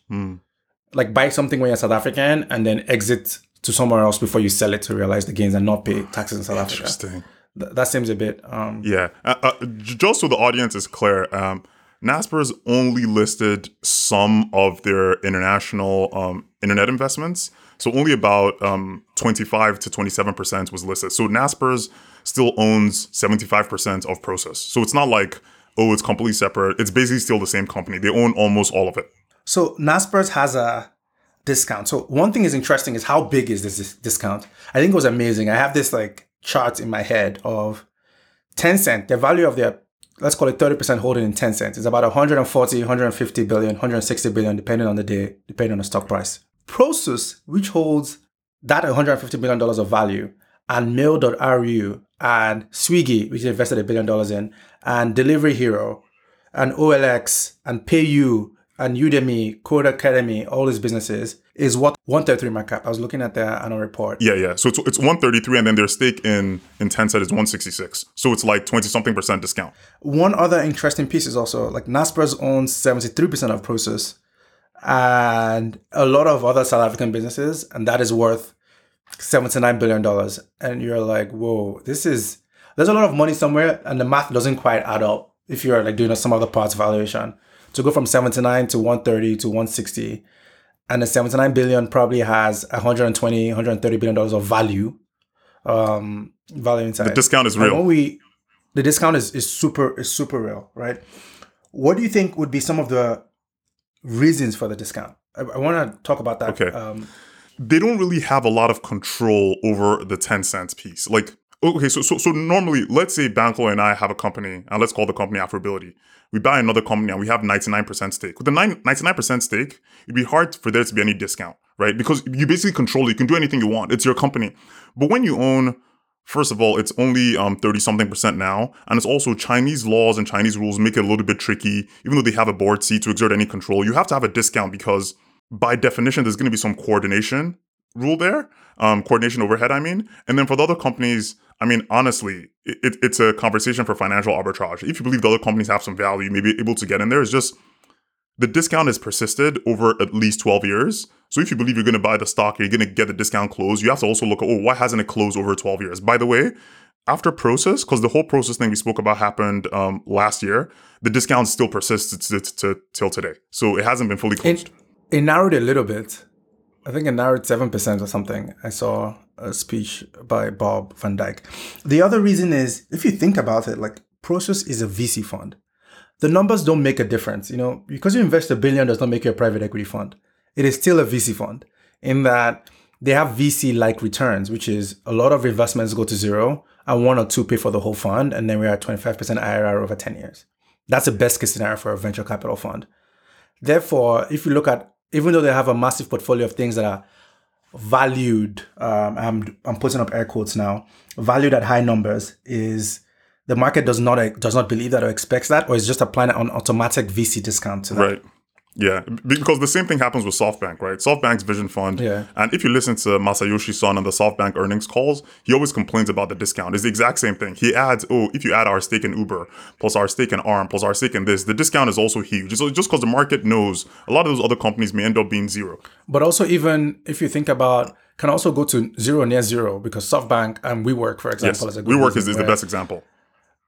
Like buy something when you're South African and then exit to somewhere else before you sell it to realize the gains and not pay taxes in South Africa. Interesting. Th- that seems a bit. Um, Yeah. Uh, uh, just so the audience is clear, um, Naspers only listed some of their international um, internet investments. So only about um, 25 to 27% was listed. So Naspers still owns 75% of Prosus. So it's not like, oh, it's completely separate. It's basically still the same company. They own almost all of it. So Naspers has a discount. So one thing is interesting is how big is this, discount? I think it was amazing. I have this like chart in my head of Tencent, the value of their let's call it 30% holding in Tencent is about 140, 150 billion, 160 billion, depending on the day, depending on the stock price. Prosus, which holds that 150 billion dollars of value, and Mail.ru and Swiggy, which they invested a billion dollars in, and Delivery Hero, and OLX, and PayU, and Udemy, Codecademy, all these businesses is what 133 market cap. I was looking at their annual report. Yeah, yeah. So it's, it's 133, and then their stake in, in Tencent is 166. So it's like 20 something percent discount. One other interesting piece is also like Naspers owns 73% of Prosus and a lot of other South African businesses, and that is worth $79 billion. And you're like, whoa, this is, there's a lot of money somewhere, and the math doesn't quite add up if you're like doing some other parts valuation. To go from 79 to 130 to 160, and the 79 billion probably has 120, 130 billion dollars of value, um, value inside. The discount is real. we, the discount is, is super is super real, right? What do you think would be some of the reasons for the discount? I, I want to talk about that. Okay. Um, they don't really have a lot of control over the 10 cents piece. Like, okay, so so so normally, let's say Bankole and I have a company, and let's call the company Afrobility. We buy another company and we have 99% stake. With the 9, 99% stake, it'd be hard for there to be any discount, right? Because you basically control it. You can do anything you want. It's your company. But when you own, first of all, it's only um 30 something percent now, and it's also Chinese laws and Chinese rules make it a little bit tricky. Even though they have a board seat to exert any control, you have to have a discount because by definition, there's going to be some coordination rule there, um, coordination overhead, I mean. And then for the other companies, I mean, honestly, it, it's a conversation for financial arbitrage. If you believe the other companies have some value, you may be able to get in there. It's just the discount has persisted over at least 12 years. So if you believe you're going to buy the stock, you're going to get the discount closed, you have to also look at, oh, why hasn't it closed over 12 years? By the way, after Prosus, because the whole Prosus thing we spoke about happened um, last year, the discount still persists to, to, to, till today. So it hasn't been fully closed. it, it narrowed a little bit. I think it narrowed 7% or something. I saw a speech by Bob van Dijk. The other reason is if you think about it, like Prosus is a VC fund. The numbers don't make a difference. You know, because you invest a billion does not make you a private equity fund. It is still a VC fund in that they have VC like returns, which is a lot of investments go to zero and one or two pay for the whole fund. And then we're at 25% IRR over 10 years. That's the best case scenario for a venture capital fund. Therefore, if you look at, even though they have a massive portfolio of things that are valued, um, I'm, I'm putting up air quotes now, valued at high numbers, is the market does not does not believe that or expects that, or is just applying an automatic VC discount to that. Right. Yeah, because the same thing happens with SoftBank, right? SoftBank's Vision Fund. Yeah. And if you listen to Masayoshi Son on the SoftBank earnings calls, he always complains about the discount. It's the exact same thing. He adds, oh, if you add our stake in Uber, plus our stake in ARM, plus our stake in this, the discount is also huge. So just because the market knows a lot of those other companies may end up being zero. But also, even if you think about, can also go to zero near zero because SoftBank and WeWork, for Yes. example, is a good WeWork is, is the best example.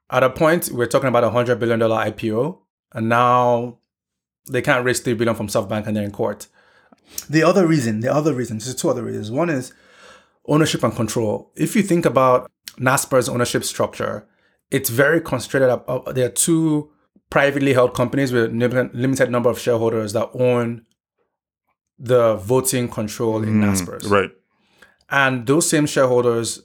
At a point, we're talking about a hundred billion dollar IPO, and now they can't raise three billion from SoftBank, and they're in court. The other reason, the other reason, there's two other reasons. One is ownership and control. If you think about Nasper's ownership structure, it's very concentrated. up- up- There are two privately held companies with lim- limited number of shareholders that own the voting control in hmm, Naspers. Right. And those same shareholders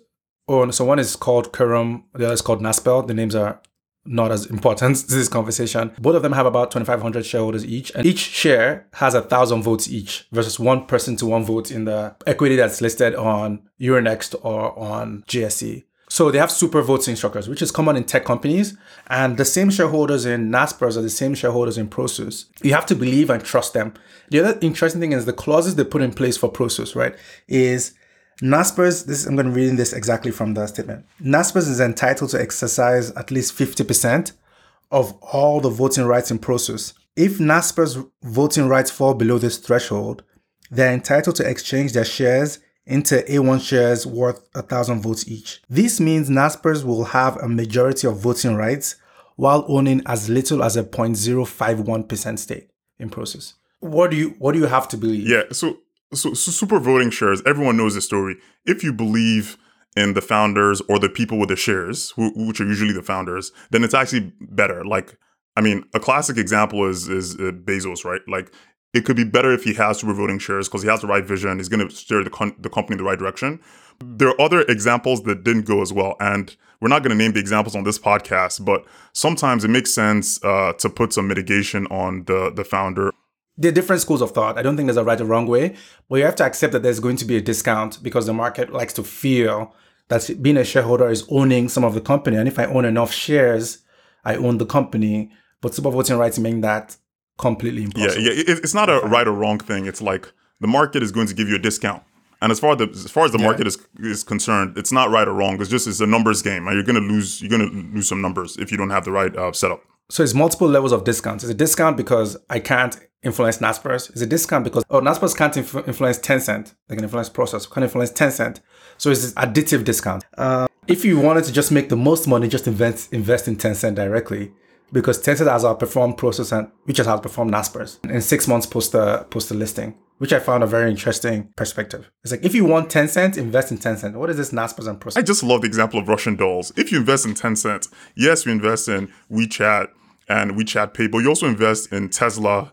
own, so one is called Keerom, the other is called Nasbel. The names are not as important to this conversation. Both of them have about 2,500 shareholders each, and each share has a thousand votes each versus one person to one vote in the equity that's listed on Euronext or on JSE. So they have super voting structures, which is common in tech companies. And the same shareholders in Naspers are the same shareholders in Prosus. You have to believe and trust them. The other interesting thing is the clauses they put in place for Prosus, right? Is Naspers, this I'm going to read this exactly from the statement. Naspers is entitled to exercise at least 50% of all the voting rights in Prosus. If Naspers voting rights fall below this threshold, they're entitled to exchange their shares into A1 shares worth a thousand votes each. This means Naspers will have a majority of voting rights while owning as little as a 0.051% stake in Prosus. What do you what do you have to believe? Yeah, so so, so super voting shares, everyone knows the story. If you believe in the founders or the people with the shares, who, which are usually the founders, then it's actually better. Like, I mean, a classic example is is uh, Bezos, right? Like, it could be better if he has super voting shares because he has the right vision. He's going to steer the, con- the company in the right direction. There are other examples that didn't go as well, and we're not going to name the examples on this podcast. But sometimes it makes sense uh, to put some mitigation on the the founder. There are different schools of thought. I don't think there's a right or wrong way, but you have to accept that there's going to be a discount because the market likes to feel that being a shareholder is owning some of the company. And if I own enough shares, I own the company. But super voting rights mean that completely impossible. Yeah, yeah. it's not a right or wrong thing. It's like the market is going to give you a discount. And as far as the, as far as the yeah. market is is concerned, it's not right or wrong. It's just it's a numbers game. and You're gonna lose you're gonna lose some numbers if you don't have the right uh, setup. So it's multiple levels of discounts. It's a discount because I can't influence Naspers. It's a discount because oh Naspers can't inf- influence Tencent. They can influence Prosus. Can't influence Tencent. So it's additive discount. Uh, if you wanted to just make the most money, just invest invest in Tencent directly because Tencent has outperformed Prosus and which has outperformed Naspers in six months post the post the listing which I found a very interesting perspective. It's like if you want Tencent, invest in Tencent. What is this Naspers and Prosus? I just love the example of Russian dolls. If you invest in Tencent, yes, you invest in WeChat and WeChat Pay, but you also invest in Tesla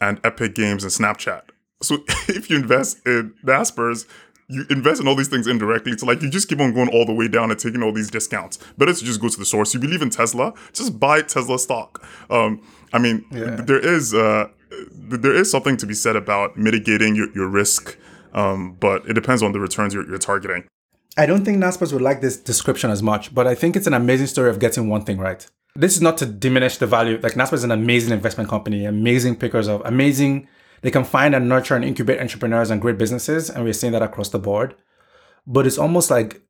and Epic Games and Snapchat. So if you invest in Naspers, you invest in all these things indirectly. It's like you just keep on going all the way down and taking all these discounts. Better to just go to the source. You believe in Tesla, just buy Tesla stock. Um, I mean, yeah. there is uh, there is something to be said about mitigating your, your risk, um, but it depends on the returns you're, you're targeting. I don't think Naspers would like this description as much, but I think it's an amazing story of getting one thing right. This is not to diminish the value. Like Naspers is an amazing investment company, amazing pickers of amazing. They can find and nurture and incubate entrepreneurs and great businesses, and we're seeing that across the board. But it's almost like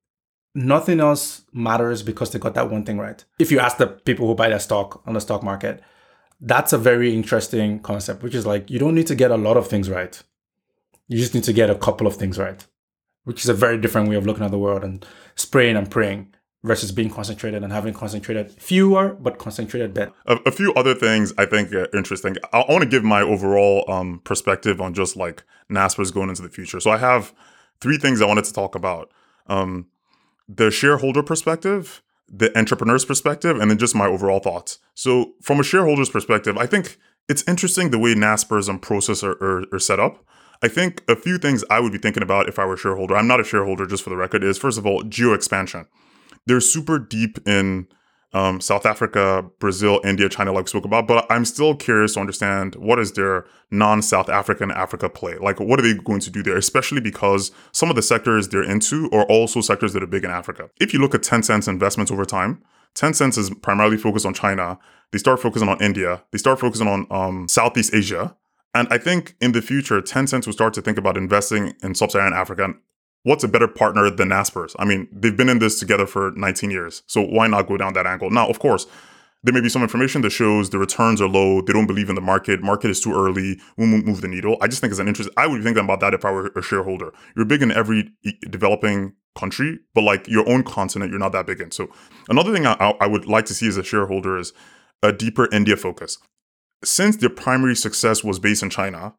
nothing else matters because they got that one thing right. If you ask the people who buy their stock on the stock market, that's a very interesting concept, which is like you don't need to get a lot of things right. You just need to get a couple of things right, which is a very different way of looking at the world and spraying and praying versus being concentrated and having concentrated fewer but concentrated bet. A, a few other things I think are interesting. I, I want to give my overall um, perspective on just like Naspers going into the future. So I have three things I wanted to talk about. Um, the shareholder perspective, the entrepreneur's perspective and then just my overall thoughts. So, from a shareholder's perspective, I think it's interesting the way Naspers and Prosus are, are, are, set up. I think a few things I would be thinking about if I were a shareholder, I'm not a shareholder just for the record, is first of all, geo expansion. They're super deep in um, South Africa, Brazil, India, China, like we spoke about. But I'm still curious to understand what is their non-South African Africa play? Like, what are they going to do there? Especially because some of the sectors they're into are also sectors that are big in Africa. If you look at Tencent's investments over time, Tencent is primarily focused on China. They start focusing on India. They start focusing on um, Southeast Asia. And I think in the future, Tencent will start to think about investing in sub-Saharan Africa what's a better partner than Naspers? I mean, they've been in this together for 19 years. So why not go down that angle? Now, of course, there may be some information that shows the returns are low. They don't believe in the market. Market is too early. We won't move the needle. I just think it's an interest. I would be thinking about that if I were a shareholder. You're big in every developing country, but like your own continent, you're not that big in. So another thing I, I would like to see as a shareholder is a deeper India focus. Since their primary success was based in China,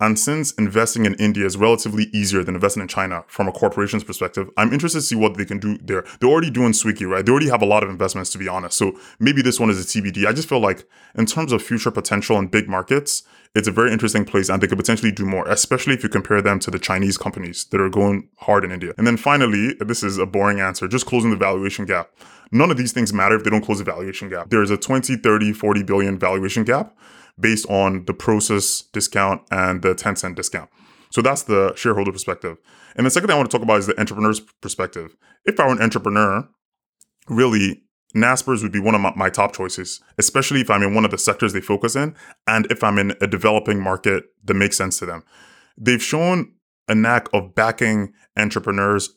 and since investing in India is relatively easier than investing in China from a corporation's perspective, I'm interested to see what they can do there. They're already doing Swiggy, right? They already have a lot of investments, to be honest. So maybe this one is a TBD. I just feel like in terms of future potential in big markets, it's a very interesting place and they could potentially do more, especially if you compare them to the Chinese companies that are going hard in India. And then finally, this is a boring answer, just closing the valuation gap. None of these things matter if they don't close the valuation gap. There's a 20, 30, 40 billion valuation gap based on the Prosus discount and the Tencent discount. So that's the shareholder perspective. And the second thing I want to talk about is the entrepreneur's perspective. If I were an entrepreneur, really, Naspers would be one of my, my, top choices, especially if I'm in one of the sectors they focus in and if I'm in a developing market that makes sense to them. They've shown a knack of backing entrepreneurs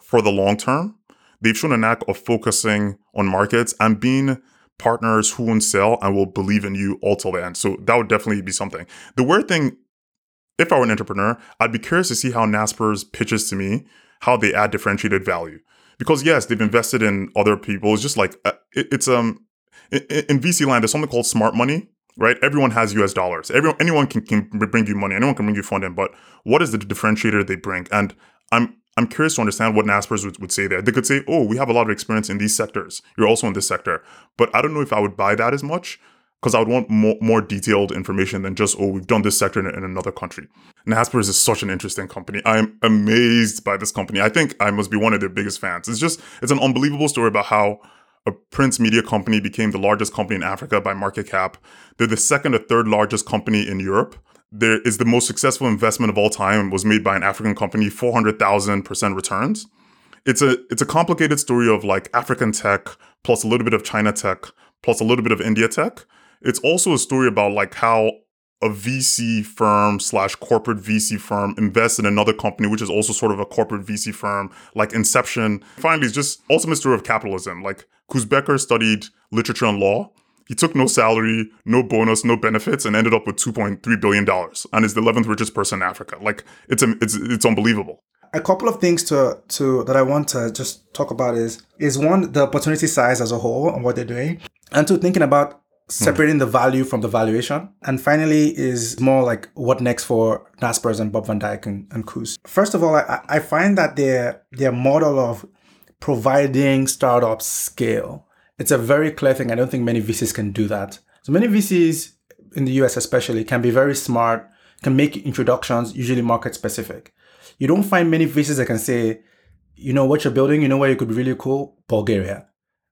for the long term. They've shown a knack of focusing on markets and being partners who won't sell and will believe in you all till the end. So that would definitely be something. The weird thing if I were an entrepreneur, I'd be curious to see how Naspers pitches to me how they add differentiated value. Because yes, they've invested in other people. It's just like uh, it, it's um in, in VC land, there's something called smart money, right? Everyone has US dollars. Everyone, anyone can, can bring you money. Anyone can bring you funding. But what is the differentiator they bring? And I'm I'm curious to understand what Naspers would, would say there. They could say, oh, we have a lot of experience in these sectors. You're also in this sector. But I don't know if I would buy that as much because I would want more, more detailed information than just, oh, we've done this sector in, in another country. Naspers is such an interesting company. I'm amazed by this company. I think I must be one of their biggest fans. It's just, it's an unbelievable story about how a print media company became the largest company in Africa by market cap. They're the second or third largest company in Europe. There is the most successful investment of all time was made by an African company, 400,000% returns. It's a it's a complicated story of like African tech plus a little bit of China tech plus a little bit of India tech. It's also a story about like how a VC firm slash corporate VC firm invests in another company, which is also sort of a corporate VC firm, like Inception. Finally, it's just ultimate story of capitalism. Like Koos Bekker studied literature and law. He took no salary, no bonus, no benefits, and ended up with $2.3 billion and is the 11th richest person in Africa. Like, it's, it's, it's unbelievable. A couple of things to, to that I want to just talk about is is one the opportunity size as a whole and what they're doing, and two thinking about separating the value from the valuation. And finally, is more like what next for Naspers and Bob Van Dijk and, and. First of all, I, I find that their their model of providing startups scale. It's a very clear thing. I don't think many VCs can do that. So many VCs in the US especially can be very smart, can make introductions, usually market specific. You don't find many VCs that can say, you know what you're building, you know where you could be really cool? Bulgaria.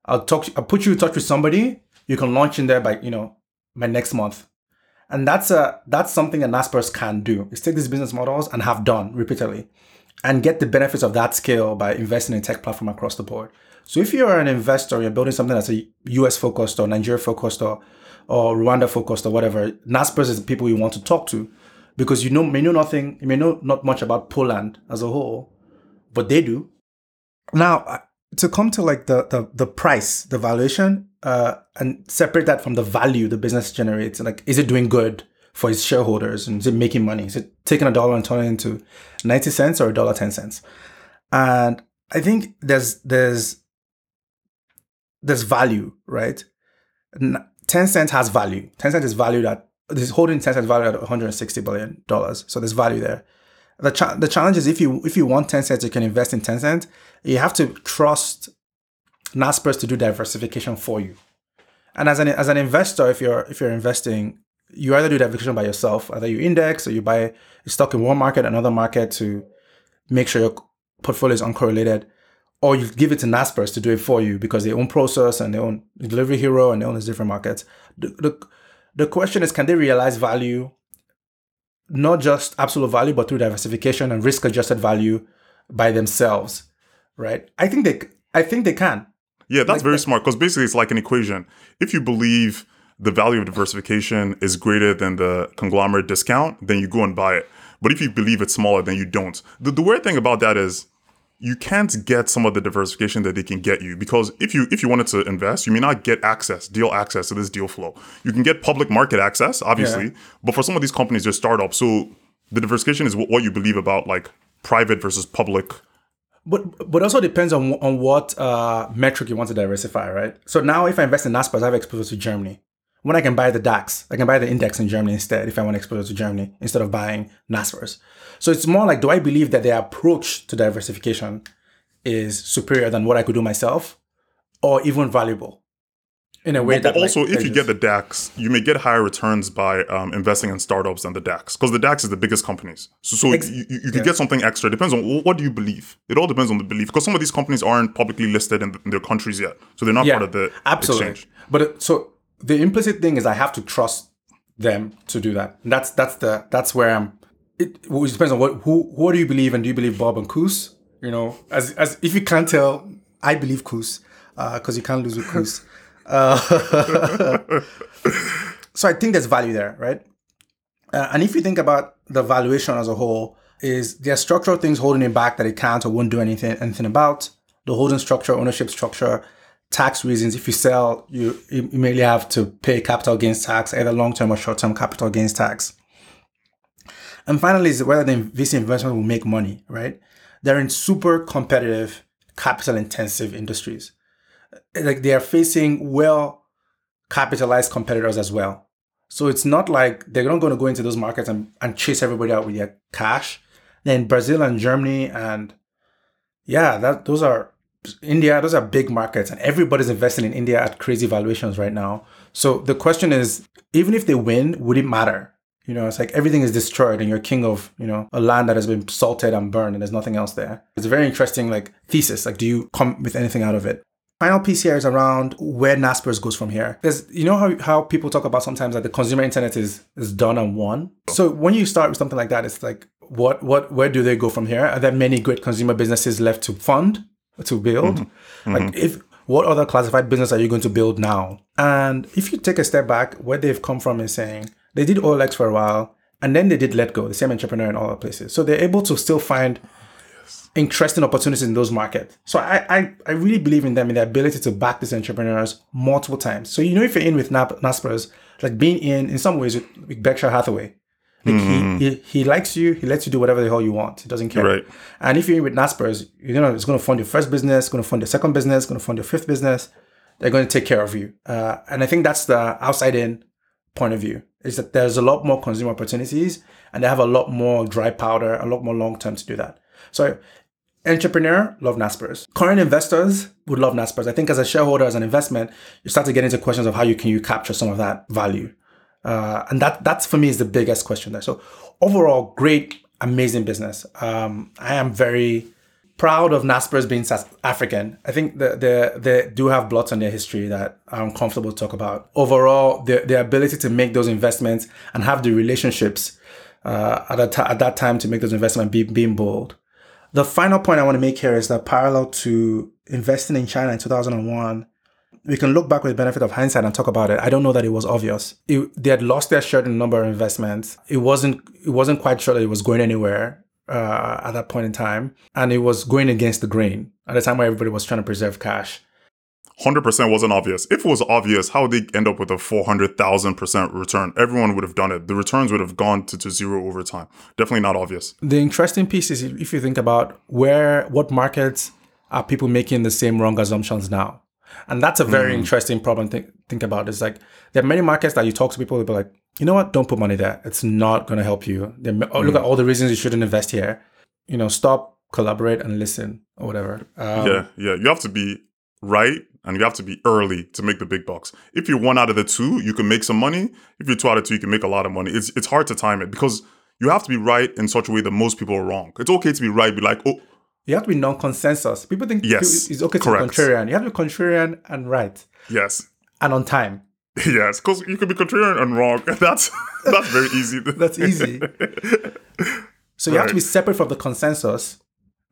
I'll talk I'll put you in touch with somebody, you can launch in there by, you know, by next month. And that's a that's something that Naspers can do. Is take these business models and have done repeatedly and get the benefits of that scale by investing in tech platform across the board. So if you're an investor, you're building something that's a US focused or Nigeria focused or or Rwanda focused or whatever, Naspers is the people you want to talk to because you know may know nothing, you may know not much about Poland as a whole, but they do. Now uh, to come to like the the, the price, the valuation, uh, and separate that from the value the business generates, like is it doing good? for its shareholders and is it making money? Is it taking a dollar and turning it into 90 cents or a dollar 10 cents? And I think there's there's there's value, right? 10 cents has value. 10 cents is valued at this holding 10 cents valued at 160 billion dollars. So there's value there. The, cha- the challenge is if you if you want 10 cents, you can invest in 10 cents. You have to trust Naspers to do diversification for you. And as an as an investor, if you're if you're investing, you either do diversification by yourself, either you index or you buy a stock in one market, another market to make sure your portfolio is uncorrelated, or you give it to Naspers to do it for you because they own Prosus and they own Delivery Hero and they own these different markets. The, the, the question is, can they realize value, not just absolute value, but through diversification and risk adjusted value by themselves, right? I think they, I think they can. Yeah, that's like, very smart because basically it's like an equation. If you believe the value of diversification is greater than the conglomerate discount, then you go and buy it. But if you believe it's smaller, then you don't. The, the weird thing about that is you can't get some of the diversification that they can get you because if you if you wanted to invest, you may not get access, deal access to this deal flow. You can get public market access, obviously, yeah. but for some of these companies, they're startups. So the diversification is what you believe about like private versus public but but also depends on on what uh, metric you want to diversify, right? So now, if I invest in Naspers, I have exposure to Germany when I can buy the DAX, I can buy the index in Germany instead if I want export to Germany instead of buying Naspers. So it's more like, do I believe that their approach to diversification is superior than what I could do myself or even valuable? In a way but, that. But also, like, if you get the DAX, you may get higher returns by um, investing in startups than the DAX because the DAX is the biggest companies. So, so Ex- you, you, you could get something extra. It depends on what do you believe. It all depends on the belief because some of these companies aren't publicly listed in, in their countries yet, so they're not yeah, part of the absolutely. exchange. But so the implicit thing is I have to trust them to do that. And that's that's the that's where I'm. It, it depends on what who what do you believe and do you believe Bob and Koos You know, as as if you can't tell, I believe Koos because uh, you can't lose with Koos. Uh, so I think there's value there, right? Uh, and if you think about the valuation as a whole, is there structural things holding it back that it can't or won't do anything anything about? The holding structure, ownership structure, tax reasons, if you sell, you immediately have to pay capital gains tax, either long term or short term capital gains tax. And finally, is whether the VC investment will make money, right? They're in super competitive, capital intensive industries. Like they are facing well capitalized competitors as well. So it's not like they're not going to go into those markets and, and chase everybody out with their cash. Then Brazil and Germany and yeah, that those are India, those are big markets, and everybody's investing in India at crazy valuations right now. So the question is, even if they win, would it matter? You know, it's like everything is destroyed and you're king of, you know, a land that has been salted and burned and there's nothing else there. It's a very interesting like thesis. Like, do you come with anything out of it? Final piece here is around where Naspers goes from here. There's, you know how, how people talk about sometimes that the consumer internet is is done and won. So when you start with something like that, it's like what what where do they go from here? Are there many great consumer businesses left to fund, to build? Mm-hmm. Like mm-hmm. if what other classified business are you going to build now? And if you take a step back, where they've come from is saying they did OLX for a while, and then they did Letgo, the same entrepreneur in all places. So they're able to still find. Interesting opportunities in those markets. So I, I, I really believe in them in the ability to back these entrepreneurs multiple times. So you know if you're in with Naspers, like being in in some ways with, with Berkshire Hathaway, like mm-hmm. he, he, he likes you, he lets you do whatever the hell you want. He doesn't care. Right. And if you're in with Naspers, you know it's going to fund your first business, going to fund your second business, going to fund your fifth business. They're going to take care of you. Uh, and I think that's the outside in point of view is that there's a lot more consumer opportunities and they have a lot more dry powder, a lot more long term to do that. So, entrepreneur, love Naspers. Current investors would love Naspers. I think as a shareholder, as an investment, you start to get into questions of how you can you capture some of that value. Uh, and that that's for me is the biggest question there. So overall, great, amazing business. Um, I am very proud of Naspers being South African. I think that they, they do have blots on their history that I'm comfortable to talk about. Overall, the, the ability to make those investments and have the relationships uh, at, that at that time to make those investments be, being bold. The final point I want to make here is that parallel to investing in China in 2001, we can look back with the benefit of hindsight and talk about it. I don't know that it was obvious. It, they had lost their share in number of investments. It wasn't it wasn't quite sure that it was going anywhere uh, at that point in time, and it was going against the grain at a time where everybody was trying to preserve cash. 100% wasn't obvious. If it was obvious, how would they end up with a 400,000% return? Everyone would have done it. The returns would have gone to, to zero over time. Definitely not obvious. The interesting piece is if you think about where, what markets are people making the same wrong assumptions now? And that's a very mm. interesting problem to think about. It's like there are many markets that you talk to people, they'll be like, you know what? Don't put money there. It's not going to help you. Oh, look mm. at all the reasons you shouldn't invest here. You know, stop, collaborate, and listen, or whatever. Um, yeah, yeah. You have to be right and you have to be early to make the big bucks. If you're one out of the two, you can make some money. If you're two out of two, you can make a lot of money. It's it's hard to time it because you have to be right in such a way that most people are wrong. It's okay to be right, be like, oh. You have to be non-consensus. People think yes, it's okay to correct. be contrarian. You have to be contrarian and right. Yes. And on time. Yes, because you could be contrarian and wrong. That's that's very easy. that's easy. So you right. have to be separate from the consensus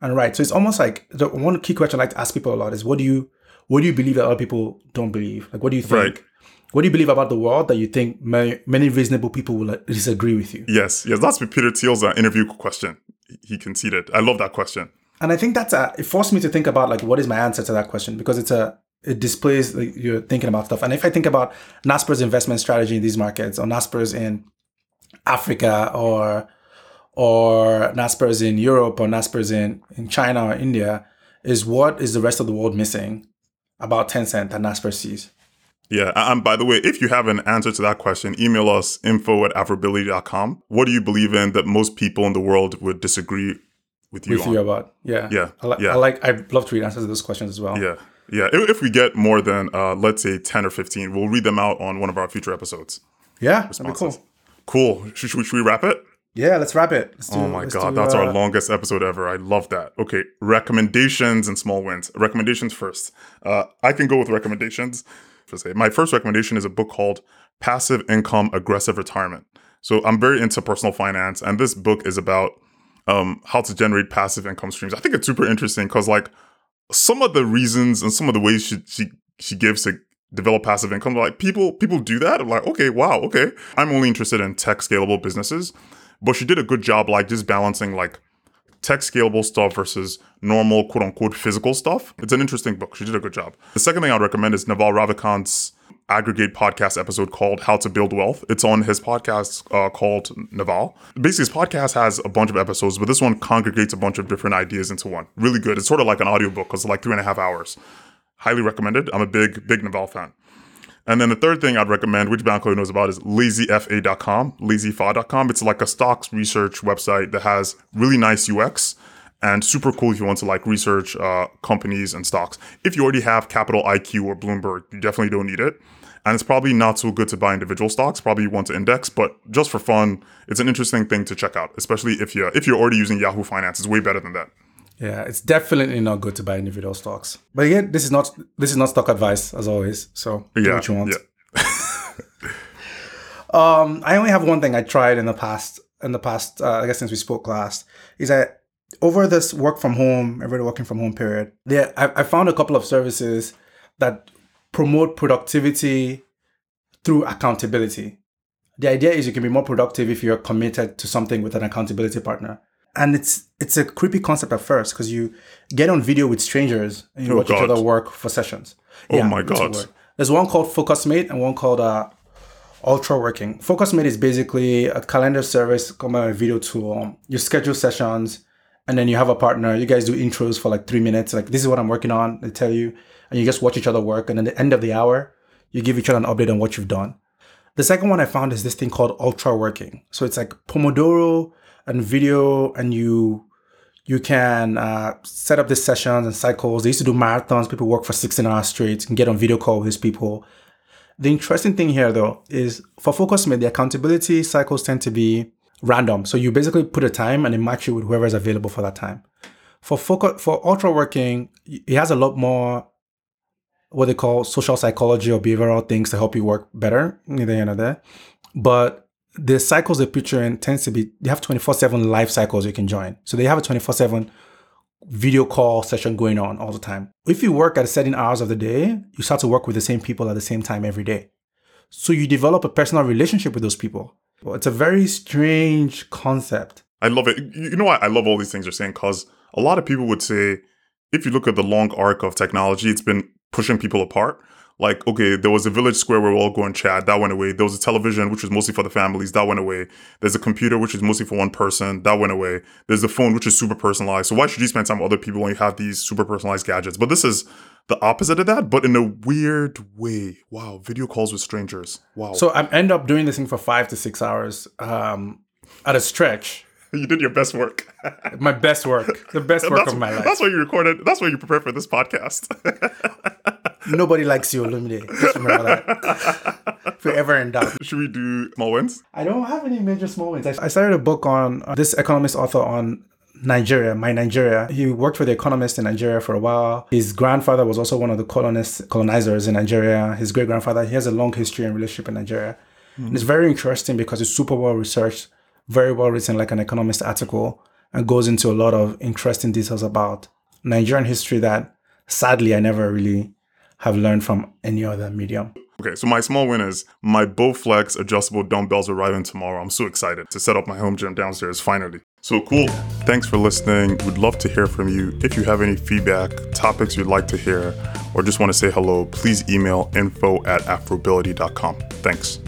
and right. So it's almost like the one key question I like to ask people a lot is what do you what do you believe that other people don't believe? Like what do you think? Right. What do you believe about the world that you think many, many reasonable people will disagree with you? Yes, yes, that's Peter Thiel's uh, interview question. He conceded. I love that question. And I think that's a, it forced me to think about like what is my answer to that question because it's a it displays like you're thinking about stuff. And if I think about Naspers investment strategy in these markets, or Naspers in Africa, or or Naspers in Europe, or Naspers in, in China or India, is what is the rest of the world missing about Tencent that Naspers sees? Yeah. And by the way, if you have an answer to that question, email us info at afrobility.com. What do you believe in that most people in the world would disagree with you with you about? Yeah. Yeah. I, li- yeah. I like, I'd love to read answers to those questions as well. Yeah. Yeah, if, if we get more than uh, let's say ten or fifteen, we'll read them out on one of our future episodes. Yeah, that'd be cool. Cool. Should, should, we wrap it? Yeah, let's wrap it. Let's do, oh my god, do, that's uh, our longest episode ever. I love that. Okay, recommendations and small wins. Recommendations first. Uh, I can go with recommendations. For say, my first recommendation is a book called Passive Income Aggressive Retirement. So I'm very into personal finance, and this book is about um, how to generate passive income streams. I think it's super interesting because like some of the reasons and some of the ways she she, she gives to develop passive income, like people people do that. I'm like, okay, wow, okay. I'm only interested in tech scalable businesses, but she did a good job, like just balancing like tech scalable stuff versus normal quote unquote physical stuff. It's an interesting book. She did a good job. The second thing I'd recommend is Naval Ravikant's aggregate podcast episode called How to Build Wealth. It's on his podcast uh, called Naval. Basically, his podcast has a bunch of episodes, but this one congregates a bunch of different ideas into one. Really good. It's sort of like an audiobook because it's like three and a half hours. Highly recommended. I'm a big, big Naval fan. And then the third thing I'd recommend, which Bankole knows about, is lazyfa.com, lazyfa.com. It's like a stocks research website that has really nice UX and super cool if you want to like research uh, companies and stocks. If you already have Capital IQ or Bloomberg, you definitely don't need it. And it's probably not so good to buy individual stocks. Probably you want to index, but just for fun, it's an interesting thing to check out. Especially if you if you're already using Yahoo Finance, it's way better than that. Yeah, it's definitely not good to buy individual stocks. But again, this is not this is not stock advice as always. So do what you want. yeah. Um, I only have one thing I tried in the past. In the past, uh, I guess since we spoke last, is that over this work from home, everybody working from home period, there I, I found a couple of services that promote productivity through accountability. The idea is you can be more productive if you're committed to something with an accountability partner. And it's it's a creepy concept at first because you get on video with strangers and you Oh, watch each other work for sessions. Oh, my God. There's one called FocusMate and one called uh, Ultra Working. FocusMate is basically a calendar service combined with a video tool. You schedule sessions and then you have a partner. You guys do intros for like three minutes. Like, this is what I'm working on. They tell you, and you just watch each other work. And at the end of the hour, you give each other an update on what you've done. The second one I found is this thing called Ultra Working. So it's like Pomodoro and video, and you you can uh, set up these sessions and cycles. They used to do marathons. People work for 16 hours straight and get on video call with these people. The interesting thing here, though, is for FocusMate, the accountability cycles tend to be random. So you basically put a time and it match you with whoever is available for that time. For focus, for ultra working, it has a lot more what they call social psychology or behavioral things to help you work better. Neither here nor there. But the cycles they picture in tends to be they have 24-7 live cycles you can join. So they have a 24-7 video call session going on all the time. If you work at certain hours of the day, you start to work with the same people at the same time every day. So you develop a personal relationship with those people. Well, it's a very strange concept. I love it. You know why I love all these things you're saying? Because a lot of people would say, if you look at the long arc of technology, it's been pushing people apart. Like, okay, there was a village square where we all go and chat. That went away. There was a television, which was mostly for the families. That went away. There's a computer, which is mostly for one person. That went away. There's the phone, which is super personalized. So why should you spend time with other people when you have these super personalized gadgets? But this is the opposite of that, but in a weird way. Wow, video calls with strangers. Wow. So I end up doing this thing for five to six hours um, at a stretch. you did your best work. My best work, the best work of my life. that's why you recorded. That's why you prepared for this podcast. Nobody likes you, Olumide. Just remember that. if you're ever in doubt. Should we do small wins? I don't have any major small wins. I I started a book on uh, this economist author on Nigeria, my Nigeria. He worked for the Economist in Nigeria for a while. His grandfather was also one of the colonists, colonizers in Nigeria. His great grandfather, he has a long history and relationship in Nigeria. And it's very interesting because it's super well researched, very well written, like an economist article, and goes into a lot of interesting details about Nigerian history that sadly I never really have learned from any other medium. Okay, so my small win is my Bowflex adjustable dumbbells arriving tomorrow. I'm so excited to set up my home gym downstairs finally. So cool. Thanks for listening. We'd love to hear from you. If you have any feedback, topics you'd like to hear, or just want to say hello, please email info at afrobility.com. Thanks.